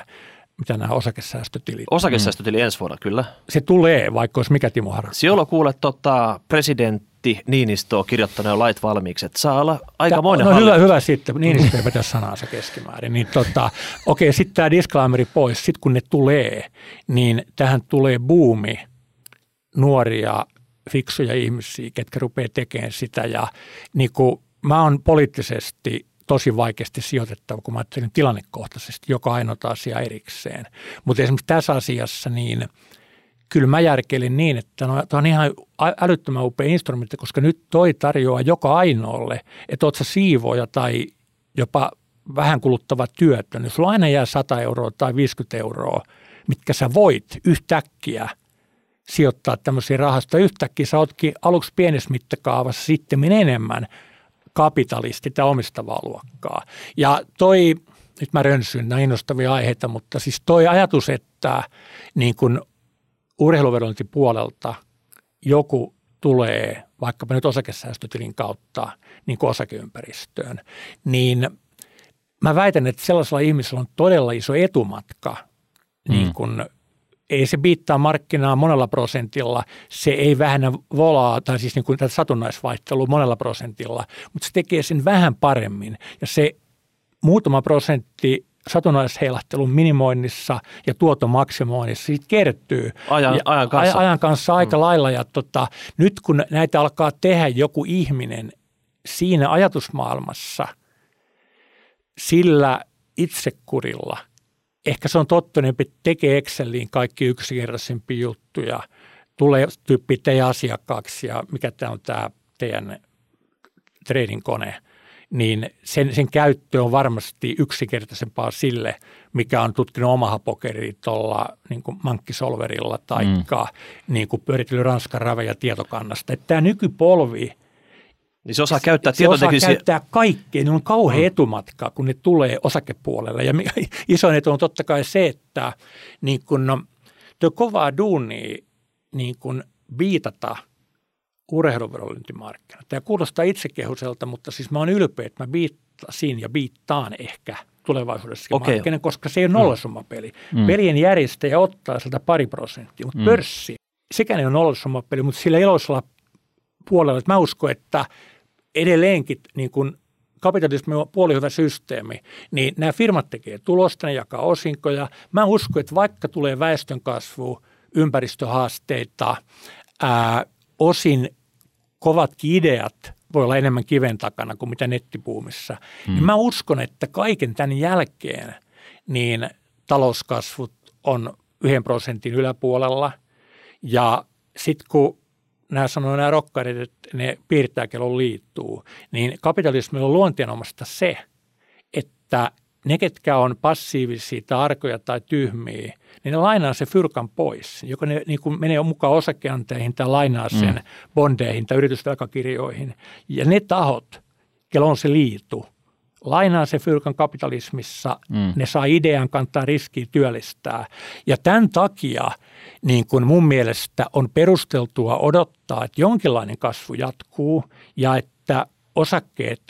mitä nämä osakesäästötilit. Osakesäästötili mm. ensi vuonna, kyllä. Se tulee, vaikka olisi mikä Timo Harakka. Siellä kuule tota, presidentti Niinistö on kirjoittanut lait valmiiksi, että saa olla aikamoinen No hyvä, hyvä sitten, Niinistö ei vetä sanansa keskimäärin. Niin tota, okei, okay, sitten tämä disclaimeri pois, sitten kun ne tulee, niin tähän tulee buumi nuoria fiksuja ihmisiä, ketkä rupeaa tekemään sitä. Ja niin kuin, mä oon poliittisesti tosi vaikeasti sijoitettava, kun mä ajattelen tilannekohtaisesti joka ainoa asia erikseen. Mutta esimerkiksi tässä asiassa niin kyllä mä järkeilin niin, että no, tämä on ihan älyttömän upea instrumentti, koska nyt toi tarjoaa joka ainoalle, että oot sä siivoja tai jopa vähän kuluttava työtä, niin sulla aina jää 100 euroa tai 50 euroa, mitkä sä voit yhtäkkiä – sijoittaa tämmöisiä rahastoja. Yhtäkkiä sä ootkin aluksi pienessä mittakaavassa sitten enemmän kapitalisti tai omistavaa luokkaa. Ja toi, nyt mä rönsyn näin innostavia aiheita, mutta siis toi ajatus, että niin kun urheiluvedontipuolelta joku tulee vaikkapa nyt osakesäästötilin kautta niin kuin osakeympäristöön, niin mä väitän, että sellaisella ihmisellä on todella iso etumatka niin mm. niin kuin ei se biittaa markkinaa monella prosentilla, se ei vähennä volaa, tai siis niin kuin tätä satunnaisvaihtelua monella prosentilla, mutta se tekee sen vähän paremmin. Ja se muutama prosentti satunnaisheilahtelun minimoinnissa ja tuoton maksimoinnissa siitä kertyy. Ajan, ja, ajan kanssa. Ajan kanssa aika mm. lailla. Ja tota, nyt kun näitä alkaa tehdä joku ihminen siinä ajatusmaailmassa sillä itsekurilla, ehkä se on tottuneempi, että tekee Exceliin kaikki yksinkertaisempia juttuja, tulee tyyppi teidän asiakkaaksi ja mikä tämä on tämä teidän trading kone – niin sen, sen käyttö on varmasti yksinkertaisempaa sille, mikä on tutkinut omaha pokeri tuolla niin mankkisolverilla tai mm. niin pyöritellyt Ranskan raveja tietokannasta. Että tämä nykypolvi, niin se osaa käyttää se osaa käyttää kaikkea. Niin on kauhean mm. etumatka, kun ne tulee osakepuolelle. Ja isoin etu on totta kai se, että niin kun, no, tuo kovaa duunia niin kun viitata – urheiluverolintimarkkinat. Tämä kuulostaa itsekehuselta, mutta siis mä oon ylpeä, että mä viittasin ja viittaan ehkä tulevaisuudessa okay. markkinan, koska se ei ole mm. nollasummapeli. Mm. Pelien järjestäjä ottaa sieltä pari prosenttia, mutta mm. pörssi, sekään ei ole nollasummapeli, mutta sillä iloisella puolella, että mä uskon, että edelleenkin niin kuin kapitalismi on puolihyvä systeemi, niin nämä firmat tekee tulosta, ne jakaa osinkoja. Mä uskon, että vaikka tulee väestönkasvu, ympäristöhaasteita, ää, osin kovatkin ideat voi olla enemmän kiven takana kuin mitä nettipuumissa. Mm. Niin mä uskon, että kaiken tämän jälkeen niin talouskasvut on yhden prosentin yläpuolella. Ja sitten kun nämä sanoo nämä rokkarit, että ne piirtää kellon liittuu, niin kapitalismilla on luontianomasta se, että ne, ketkä on passiivisia tai arkoja tai tyhmiä, niin ne lainaa se fyrkan pois, joka ne niin kuin menee mukaan osakeanteihin tai lainaa sen mm. bondeihin tai yritysvelkakirjoihin. Ja ne tahot, kello on se liitu, lainaa se fyrkan kapitalismissa, mm. ne saa idean, kantaa riskiä työllistää. Ja tämän takia niin kuin mun mielestä on perusteltua odottaa, että jonkinlainen kasvu jatkuu ja että osakkeet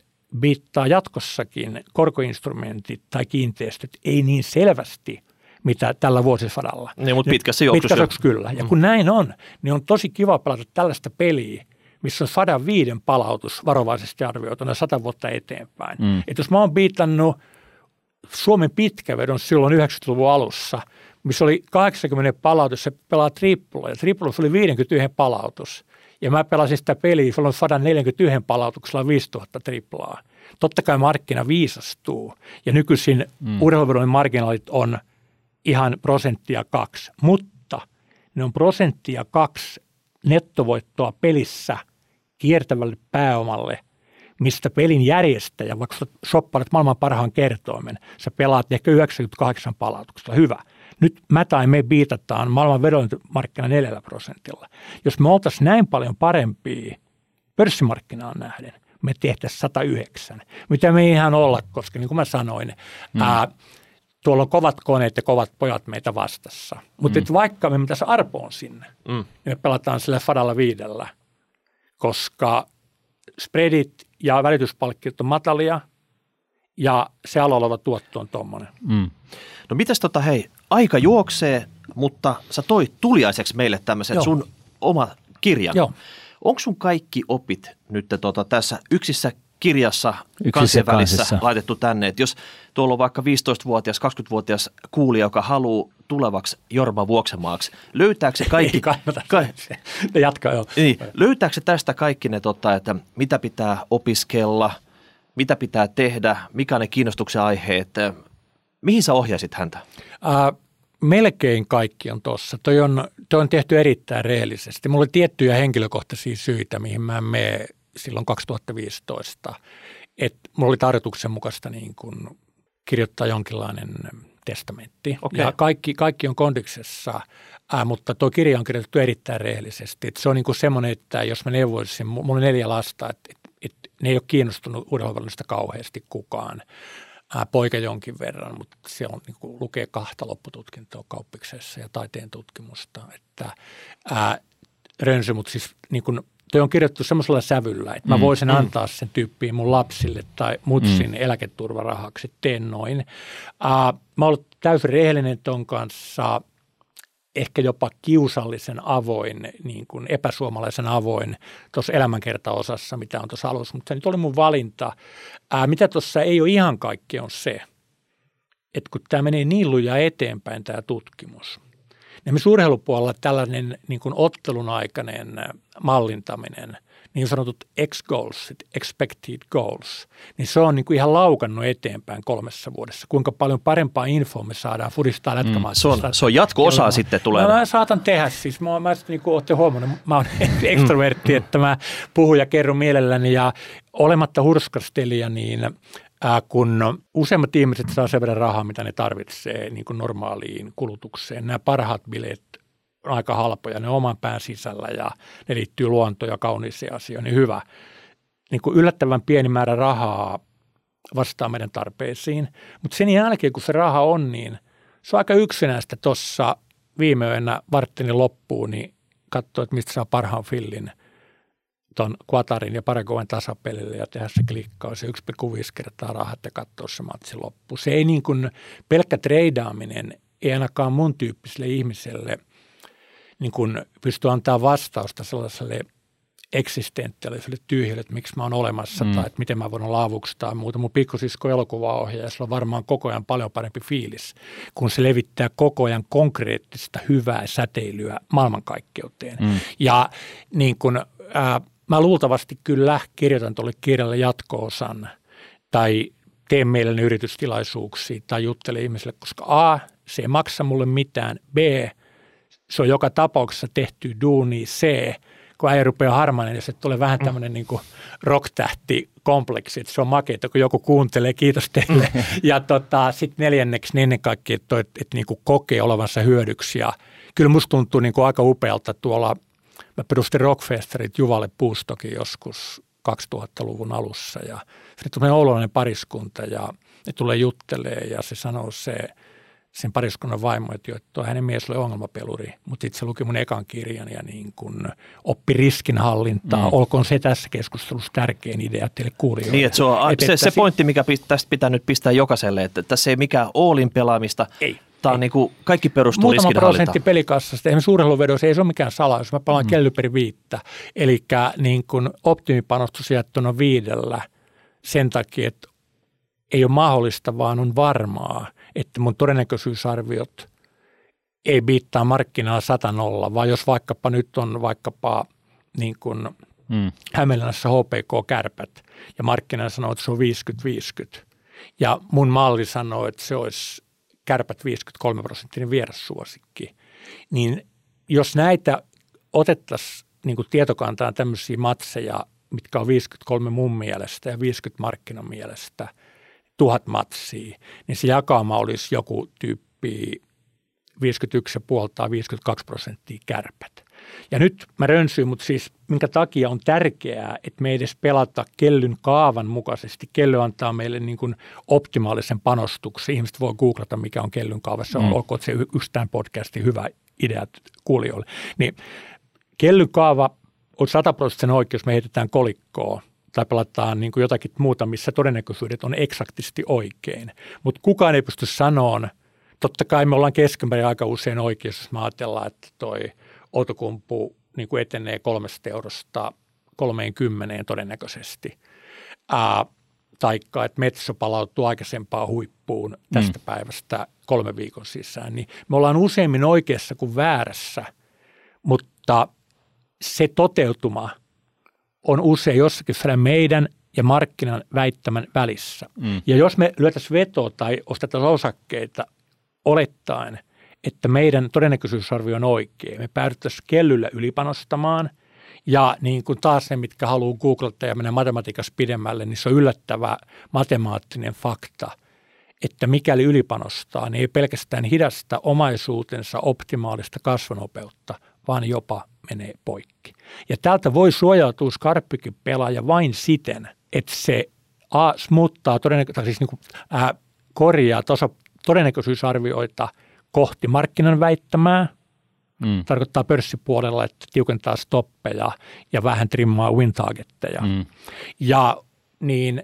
viittaa jatkossakin korkoinstrumentit tai kiinteistöt ei niin selvästi mitä tällä vuosisadalla. Niin, mutta pitkässä juoksussa. Pitkässä kyllä. Ja kun mm. näin on, niin on tosi kiva pelata tällaista peliä, missä on 105 palautus varovaisesti arvioituna 100 vuotta eteenpäin. Mm. Että jos mä oon biitannut Suomen pitkävedon silloin 90-luvun alussa, missä oli 80 palautus, se pelaa trippulla ja trippulus oli 51 palautus. Ja mä pelasin sitä peliä silloin 141 palautuksella 5000 triplaa. Totta kai markkina viisastuu ja nykyisin mm. urheiluverojen marginaalit on ihan prosenttia kaksi, mutta ne on prosenttia kaksi nettovoittoa pelissä kiertävälle pääomalle, mistä pelin järjestäjä, vaikka soppaat maailman parhaan kertoimen, sä pelaat ehkä 98 palautuksella, hyvä – nyt mä tai me biitataan maailman vedonmarkkina 4 prosentilla. Jos me oltaisiin näin paljon parempia pörssimarkkinaan nähden, me tehtäisiin 109, mitä me ei ihan olla, koska niin kuin mä sanoin, mm. ää, tuolla on kovat koneet ja kovat pojat meitä vastassa. Mutta mm. vaikka me tässä arpoon sinne, mm. niin me pelataan sillä fadalla viidellä, koska spreadit ja välityspalkkiot on matalia ja se alalla oleva tuotto on tuommoinen. Mm. No mitäs tota hei, aika juoksee, mutta sä toit tuliaiseksi meille tämmöisen Joo. sun oma kirjan. Joo. Onko sun kaikki opit nyt tota, tässä yksissä kirjassa yksissä välissä laitettu tänne, että jos tuolla on vaikka 15-vuotias, 20-vuotias kuulija, joka haluaa tulevaksi Jorma Vuoksemaaksi, löytääkö se kaikki? Ei kannata ka- se. Jatka, joo. Niin, löytääkö se tästä kaikki ne, tota, että mitä pitää opiskella, mitä pitää tehdä, mikä on ne kiinnostuksen aiheet, Mihin sä ohjaisit häntä? Äh, melkein kaikki on tuossa. Toi on, toi on tehty erittäin reellisesti. Mulla oli tiettyjä henkilökohtaisia syitä, mihin mä en mene silloin 2015. Et mulla oli tarkoituksenmukaista niin kun kirjoittaa jonkinlainen testamentti. Okay. Ja kaikki, kaikki on kondiksessa, äh, mutta tuo kirja on kirjoitettu erittäin rehellisesti. Et se on niin semmoinen, että jos mä neuvoisin, mulla on neljä lasta, että et, et, ne ei ole kiinnostunut urheiluvälistä kauheasti kukaan ää, poika jonkin verran, mutta se on, niin kuin, lukee kahta loppututkintoa kauppiksessa ja taiteen tutkimusta. Että, ää, rönsy, mutta siis niin kuin, toi on kirjoittu semmoisella sävyllä, että mä mm, voisin mm. antaa sen tyyppiin mun lapsille tai mutsin mm. eläketurvarahaksi, teen noin. Ää, mä oon ollut täysin rehellinen ton kanssa. ehkä jopa kiusallisen avoin, niin kuin epäsuomalaisen avoin tuossa elämänkertaosassa, mitä on tuossa alussa, mutta se nyt oli mun valinta. Ää, mitä tuossa ei ole ihan kaikki on se, että kun tämä menee niin lujaa eteenpäin tämä tutkimus, niin me surheilupuolella tällainen niin kuin ottelun aikainen mallintaminen – niin sanotut X-goals, expected goals, niin se on niin kuin ihan laukannut eteenpäin kolmessa vuodessa. Kuinka paljon parempaa infoa me saadaan furistaa lätkämaan. Mm, se, on, se on jatko-osa sitten tulee. No, mä saatan tehdä siis. Mä, mä niin kuin olette huomannut, mä oon ekstrovertti, että mä puhun ja kerron mielelläni ja olematta hurskastelija, niin ää, kun useimmat ihmiset saa sen verran rahaa, mitä ne tarvitsee niin kuin normaaliin kulutukseen. Nämä parhaat bileet on aika halpoja, ne oman pään sisällä ja ne liittyy luontoon ja kauniisiin asioihin, niin hyvä. Niin kuin yllättävän pieni määrä rahaa vastaa meidän tarpeisiin, mutta sen jälkeen kun se raha on, niin se on aika yksinäistä tuossa viime yönä varttini loppuun, niin katsoa, että mistä saa parhaan fillin tuon Quatarin ja Paragoen tasapelille ja tehdä se klikkaus ja 1,5 kertaa rahat ja katsoa se matsi loppu. Se ei niin kuin pelkkä treidaaminen, ei ainakaan mun tyyppiselle ihmiselle – niin kuin pysty antaa vastausta sellaiselle eksistentiaaliselle tyhjälle, että miksi mä oon olemassa mm. tai että miten mä voin olla avuksi tai muuta. Mun pikkusisko elokuvaohjaaja, sillä on varmaan koko ajan paljon parempi fiilis, kun se levittää koko ajan konkreettista hyvää säteilyä maailmankaikkeuteen. Mm. Ja niin kun, ää, mä luultavasti kyllä kirjoitan tuolle kirjalle jatko-osan tai teen meille yritystilaisuuksia tai juttelen ihmisille, koska A, se ei maksa mulle mitään, B, se on joka tapauksessa tehty duuni C, kun äijä rupeaa harmainen, niin se tulee vähän mm. tämmöinen niin rock-tähti kompleksi, että se on makeita, kun joku kuuntelee, kiitos teille. ja tota, sitten neljänneksi niin ennen kaikkea, että, että, että niin kokee olevansa hyödyksi. Ja kyllä musta tuntuu niin kuin aika upealta tuolla, perustin Rockfesterit Juvalle Puustokin joskus 2000-luvun alussa ja sitten tulee oululainen pariskunta ja ne tulee juttelee ja se sanoo se – sen pariskunnan vaimo, että tuo hänen mies oli ongelmapeluri, mutta itse luki mun ekan kirjan ja niin kun oppi riskinhallintaa. Mm. Olkoon se tässä keskustelussa tärkein idea teille kuulijoille. Niin, että se on et, se, se pointti, mikä tästä pitää nyt pistää jokaiselle, että tässä ei mikään Oolin pelaamista. Ei. Tämä on niin kuin, kaikki perustuu Muutama prosentti pelikassasta. Esimerkiksi urheiluvedossa ei se ole mikään salaisuus. Mä pelaan mm. kellyperi viittä. Eli niin kuin optimipanostus jättönä viidellä sen takia, että ei ole mahdollista, vaan on varmaa – että mun todennäköisyysarviot ei biittaa markkinaa satanolla, vaan jos vaikkapa nyt on vaikkapa niin kuin mm. Hämeenlinnassa HPK-kärpät ja markkina sanoo, että se on 50-50 ja mun malli sanoo, että se olisi kärpät 53 prosenttinen vierassuosikki, niin jos näitä otettaisiin niin kuin tietokantaan tämmöisiä matseja, mitkä on 53 mun mielestä ja 50 markkinan mielestä – tuhat matsia, niin se jakauma olisi joku tyyppi 51,5 tai 52 prosenttia kärpät. Ja nyt mä rönsyin, mutta siis minkä takia on tärkeää, että me ei edes pelata kellyn kaavan mukaisesti. Kelly antaa meille niin kuin optimaalisen panostuksen. Ihmiset voi googlata, mikä on kellyn kaava. Se on mm. olkoon se yksi tämän podcastin hyvä idea kuulijoille. Niin kellyn kaava on sataprosenttisen oikeus, me heitetään kolikkoa tai pelataan niin kuin jotakin muuta, missä todennäköisyydet on eksaktisti oikein. Mutta kukaan ei pysty sanomaan, totta kai me ollaan keskimäärin aika usein oikeassa, jos me ajatellaan, että toi Outokumpu niin kuin etenee kolmesta eurosta 30 todennäköisesti. Ää, taikka, että Metso palautuu aikaisempaan huippuun tästä mm. päivästä kolme viikon sisään, niin me ollaan useimmin oikeassa kuin väärässä, mutta se toteutuma – on usein jossakin meidän ja markkinan väittämän välissä. Mm. Ja jos me lyötäisiin vetoa tai ostetaan osakkeita olettaen, että meidän todennäköisyysarvio on oikein, me päädyttäisiin kellyllä ylipanostamaan – ja niin kuin taas ne, mitkä haluaa googlata ja mennä matematiikassa pidemmälle, niin se on yllättävä matemaattinen fakta, että mikäli ylipanostaa, niin ei pelkästään hidasta omaisuutensa optimaalista kasvanopeutta, vaan jopa menee poikki. Ja täältä voi suojautua skarppikin pelaaja vain siten, että se A, smuttaa todennäkö- siis niin kuin, ää, korjaa taso, todennäköisyysarvioita kohti markkinan väittämää, Mm. Tarkoittaa pörssipuolella, että tiukentaa stoppeja ja vähän trimmaa win targetteja. Mm. Ja niin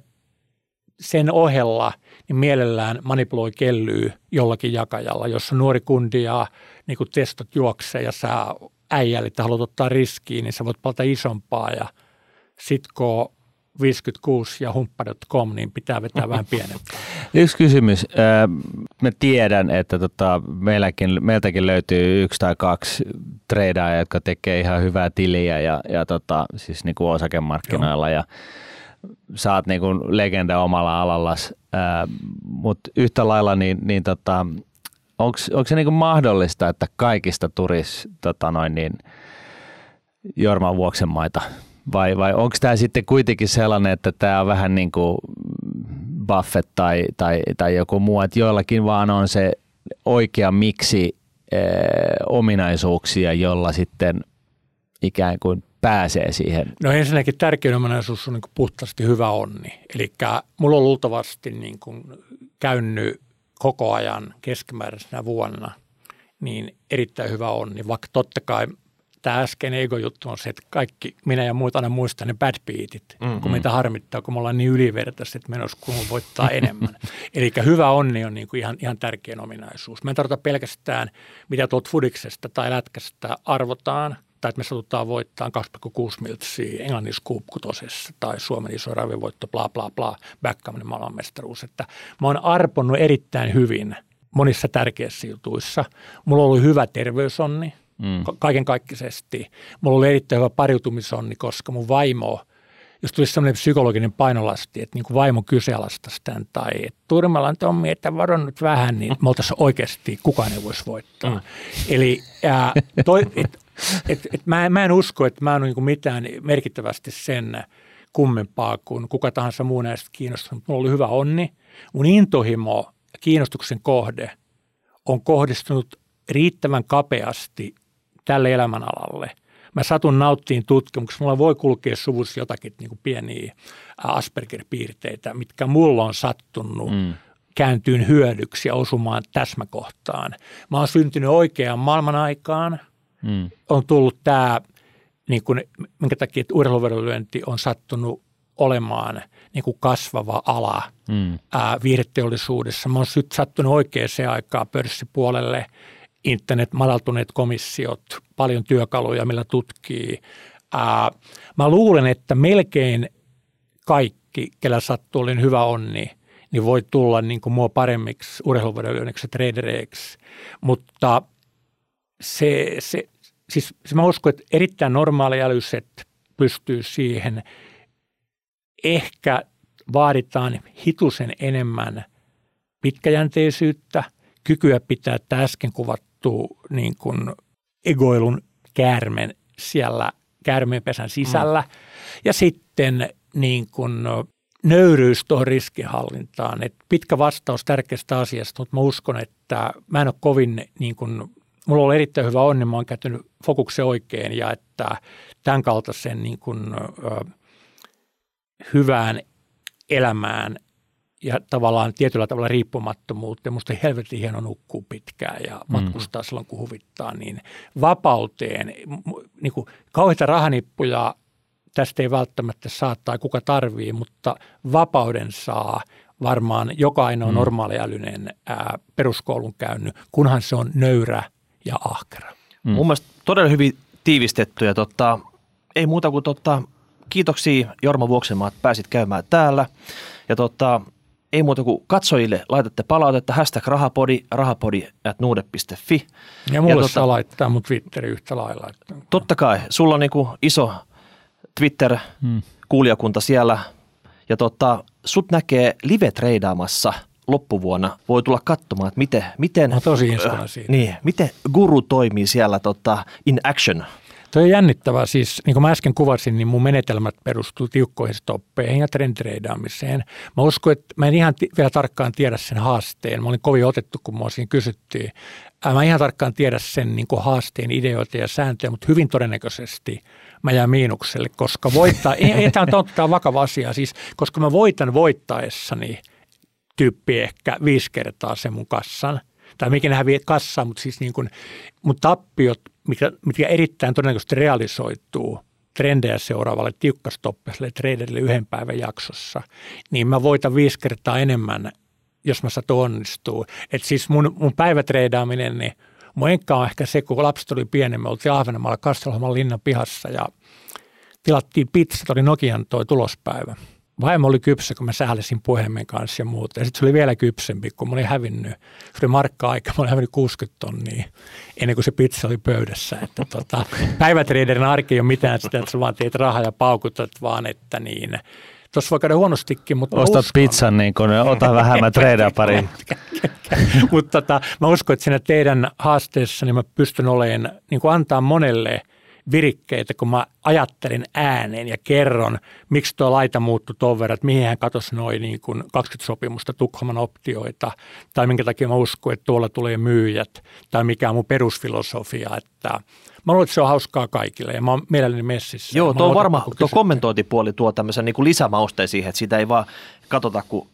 sen ohella niin mielellään manipuloi kellyy jollakin jakajalla, jossa nuori kundi ja niin kuin testot juoksee ja sä äijälle, että haluat ottaa riskiin, niin sä voit palata isompaa ja sitko 56 ja humppa.com, niin pitää vetää vähän pienempää. Yksi kysymys. Mä tiedän, että tota, meilläkin, meiltäkin löytyy yksi tai kaksi tradeja, jotka tekee ihan hyvää tiliä ja, ja tota, siis niin kuin osakemarkkinoilla. Ja sä oot niin kuin legenda omalla alallas, mutta yhtä lailla niin, niin tota, onko se niin kuin mahdollista, että kaikista turis tota noin niin, Jorma Vuoksen maita vai, vai onko tämä sitten kuitenkin sellainen, että tämä on vähän niin kuin Buffett tai, tai, tai joku muu, että joillakin vaan on se oikea miksi eh, ominaisuuksia, jolla sitten ikään kuin pääsee siihen? No ensinnäkin tärkein ominaisuus on niin puhtaasti hyvä onni. Eli mulla on luultavasti niin kuin käynyt koko ajan keskimääräisenä vuonna niin erittäin hyvä onni, vaikka totta kai tämä äsken ego-juttu on se, että kaikki, minä ja muut aina muistaa ne bad beatit, mm-hmm. kun meitä harmittaa, kun me ollaan niin ylivertaiset, että menossa kun voittaa enemmän. Eli hyvä onni on niin kuin ihan, ihan tärkein ominaisuus. Me ei tarvita pelkästään, mitä tuolta fudiksesta tai lätkästä arvotaan, tai että me satutaan voittaa 2,6 miltsiä Englannin scoop tai Suomen iso ravivoitto, bla bla bla, backkaminen maailmanmestaruus. Että mä oon arponnut erittäin hyvin monissa tärkeissä jutuissa. Mulla on ollut hyvä terveysonni – mm. kaiken kaikkisesti. Mulla oli erittäin hyvä pariutumisonni, koska mun vaimo, jos tulisi sellainen psykologinen painolasti, että niin kuin vaimo kyseenalaistaisi tämän tai että Turmalan Tommi, että varon nyt vähän, niin me oltaisiin oikeasti, kukaan ei voisi voittaa. Mm. Eli ää, toi, et, et, et mä, mä en usko, että mä en ole niin mitään merkittävästi sen kummempaa kuin kuka tahansa muu näistä kiinnostunut. Mulla oli hyvä onni. Mun intohimo ja kiinnostuksen kohde on kohdistunut riittävän kapeasti tälle elämänalalle. Mä satun nauttiin tutkimuksessa. Mulla voi kulkea suvussa jotakin niin kuin pieniä Asperger-piirteitä, mitkä mulla on sattunut mm. kääntyyn hyödyksi ja osumaan täsmäkohtaan. Mä oon syntynyt oikeaan maailman aikaan. Mm. On tullut tämä, niin kuin, minkä takia urheiluvedonlyönti on sattunut olemaan niin kuin kasvava ala mm. ää, viihdeteollisuudessa. Mä oon sattunut oikeaan aikaan pörssipuolelle – internet, madaltuneet komissiot, paljon työkaluja, millä tutkii. Ää, mä luulen, että melkein kaikki, kellä sattuu olin hyvä onni, niin voi tulla niin kuin mua paremmiksi urheiluvedonlyönniksi tradereiksi. Mutta se, se, siis se mä uskon, että erittäin normaaliälyset pystyy siihen. Ehkä vaaditaan hitusen enemmän pitkäjänteisyyttä, kykyä pitää tämä äsken kuvat, tapahtuu niin kuin egoilun käärmen siellä käärmeenpesän sisällä. Mm. Ja sitten niin kuin nöyryys tuohon riskihallintaan. Et pitkä vastaus tärkeästä asiasta, mutta mä uskon, että mä en ole kovin niin kuin, mulla on erittäin hyvä onni, mä oon käyttänyt fokuksen oikein ja että tämän kaltaisen niin kuin, ö, hyvään elämään ja tavallaan tietyllä tavalla riippumattomuutta. Minusta helvetin hieno nukkuu pitkään ja mm. matkustaa mm. silloin, kun huvittaa, niin vapauteen, niin kuin kauheita rahanippuja tästä ei välttämättä saa tai kuka tarvii, mutta vapauden saa varmaan joka ainoa mm. normaaliälyinen ää, peruskoulun käynyt, kunhan se on nöyrä ja ahkera. Mm. Mun mielestä todella hyvin tiivistetty ja totta, ei muuta kuin totta, kiitoksia Jorma Vuoksenmaa, että pääsit käymään täällä. Ja totta, ei muuta kuin katsojille laitatte palautetta, hashtag rahapodi, rahapodi at nuude.fi. Ja mulle ja tota, saa laittaa mun Twitteri yhtä lailla. Että... Totta kai, sulla on niinku iso Twitter-kuulijakunta hmm. siellä ja tota, sut näkee live-treidaamassa loppuvuonna. Voi tulla katsomaan, että miten, miten, tosi äh, niin, miten guru toimii siellä tota, in action. Tuo on jännittävää. Siis niin kuin mä äsken kuvasin, niin mun menetelmät perustuu tiukkoihin stoppeihin ja trendreidaamiseen. Mä uskon, että mä en ihan t- vielä tarkkaan tiedä sen haasteen. Mä olin kovin otettu, kun mua siinä kysyttiin. Mä ihan tarkkaan tiedä sen niin kuin haasteen ideoita ja sääntöjä, mutta hyvin todennäköisesti mä jään miinukselle, koska voittaa, ei, ei tämä on, vakava asia, siis koska mä voitan voittaessani tyyppi ehkä viisi kertaa sen mun kassan – tai mikä häviää kassaan, mutta siis niin kuin, mun tappiot, mikä, mitkä erittäin todennäköisesti realisoituu trendejä seuraavalle tiukkastoppiselle traderille yhden päivän jaksossa, niin mä voitan viisi kertaa enemmän, jos mä saat onnistuu. Et siis mun, mun päivätreidaaminen, niin mun enkä on ehkä se, kun lapset oli pieni, me oltiin Ahvenanmaalla Kastelholman linnan pihassa ja tilattiin pizza, oli Nokian toi tulospäivä – vaimo oli kypsä, kun mä sähläsin puhelimen kanssa ja muuta. Ja sitten se oli vielä kypsempi, kun mä olin hävinnyt. Se oli markka-aika, mä olin hävinnyt 60 tonnia ennen kuin se pizza oli pöydässä. Että tota, päivätraderin arki ei ole mitään sitä, että sä vaan teet rahaa ja paukutat, vaan että niin. Tuossa voi käydä huonostikin, mutta Ostat uskon. pizzan, niin kun ota vähän, mä treidaan pari. mutta tota, mä uskon, että siinä teidän haasteessa niin mä pystyn olemaan, niin kuin antaa monelle – virikkeitä, kun mä ajattelin ääneen ja kerron, miksi tuo laita muuttui tuon verran, että mihin hän katosi noin niin kuin 20 sopimusta Tukholman optioita, tai minkä takia mä uskon, että tuolla tulee myyjät, tai mikä on mun perusfilosofia, että Mä luulen, että se on hauskaa kaikille ja mä oon mielelläni messissä. Joo, tuo, varma, tuo kommentointipuoli tuo tämmöisen niin kuin lisämausteen siihen, että sitä ei vaan katsota, kun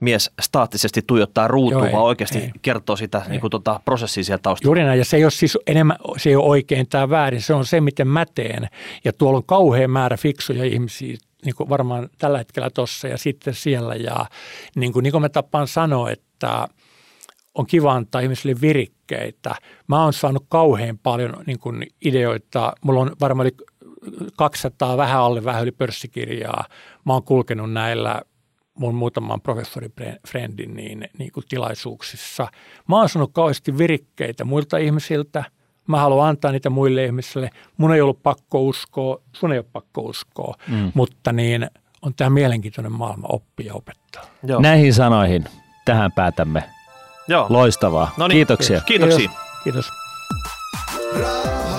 mies staattisesti tuijottaa ruutua, Joo, vaan oikeasti ei. kertoo sitä niin kuin, tuota, prosessia sieltä taustalla. Juuri näin, ja se ei ole siis enemmän, se ei ole oikein tai väärin, se on se, miten mä teen. Ja tuolla on kauhean määrä fiksuja ihmisiä, niin kuin varmaan tällä hetkellä tuossa ja sitten siellä. Ja niin kuin, niin kuin mä tapaan sanoa, että on kiva antaa ihmisille virikkeitä. Mä oon saanut kauhean paljon niin kuin ideoita. Mulla on varmaan yli 200 vähän alle vähän yli pörssikirjaa. Mä oon kulkenut näillä mun muutaman professorifriendin niin, niin kuin tilaisuuksissa. Mä oon sanonut kauheasti virikkeitä muilta ihmisiltä. Mä haluan antaa niitä muille ihmisille. Mun ei ollut pakko uskoa, sun ei ole pakko uskoa, mm. mutta niin on tämä mielenkiintoinen maailma oppia ja opettaa. Joo. Näihin sanoihin tähän päätämme. Joo. Loistavaa. Noniin, Kiitoksia. Kiitoksia. Kiitos. Kiitos.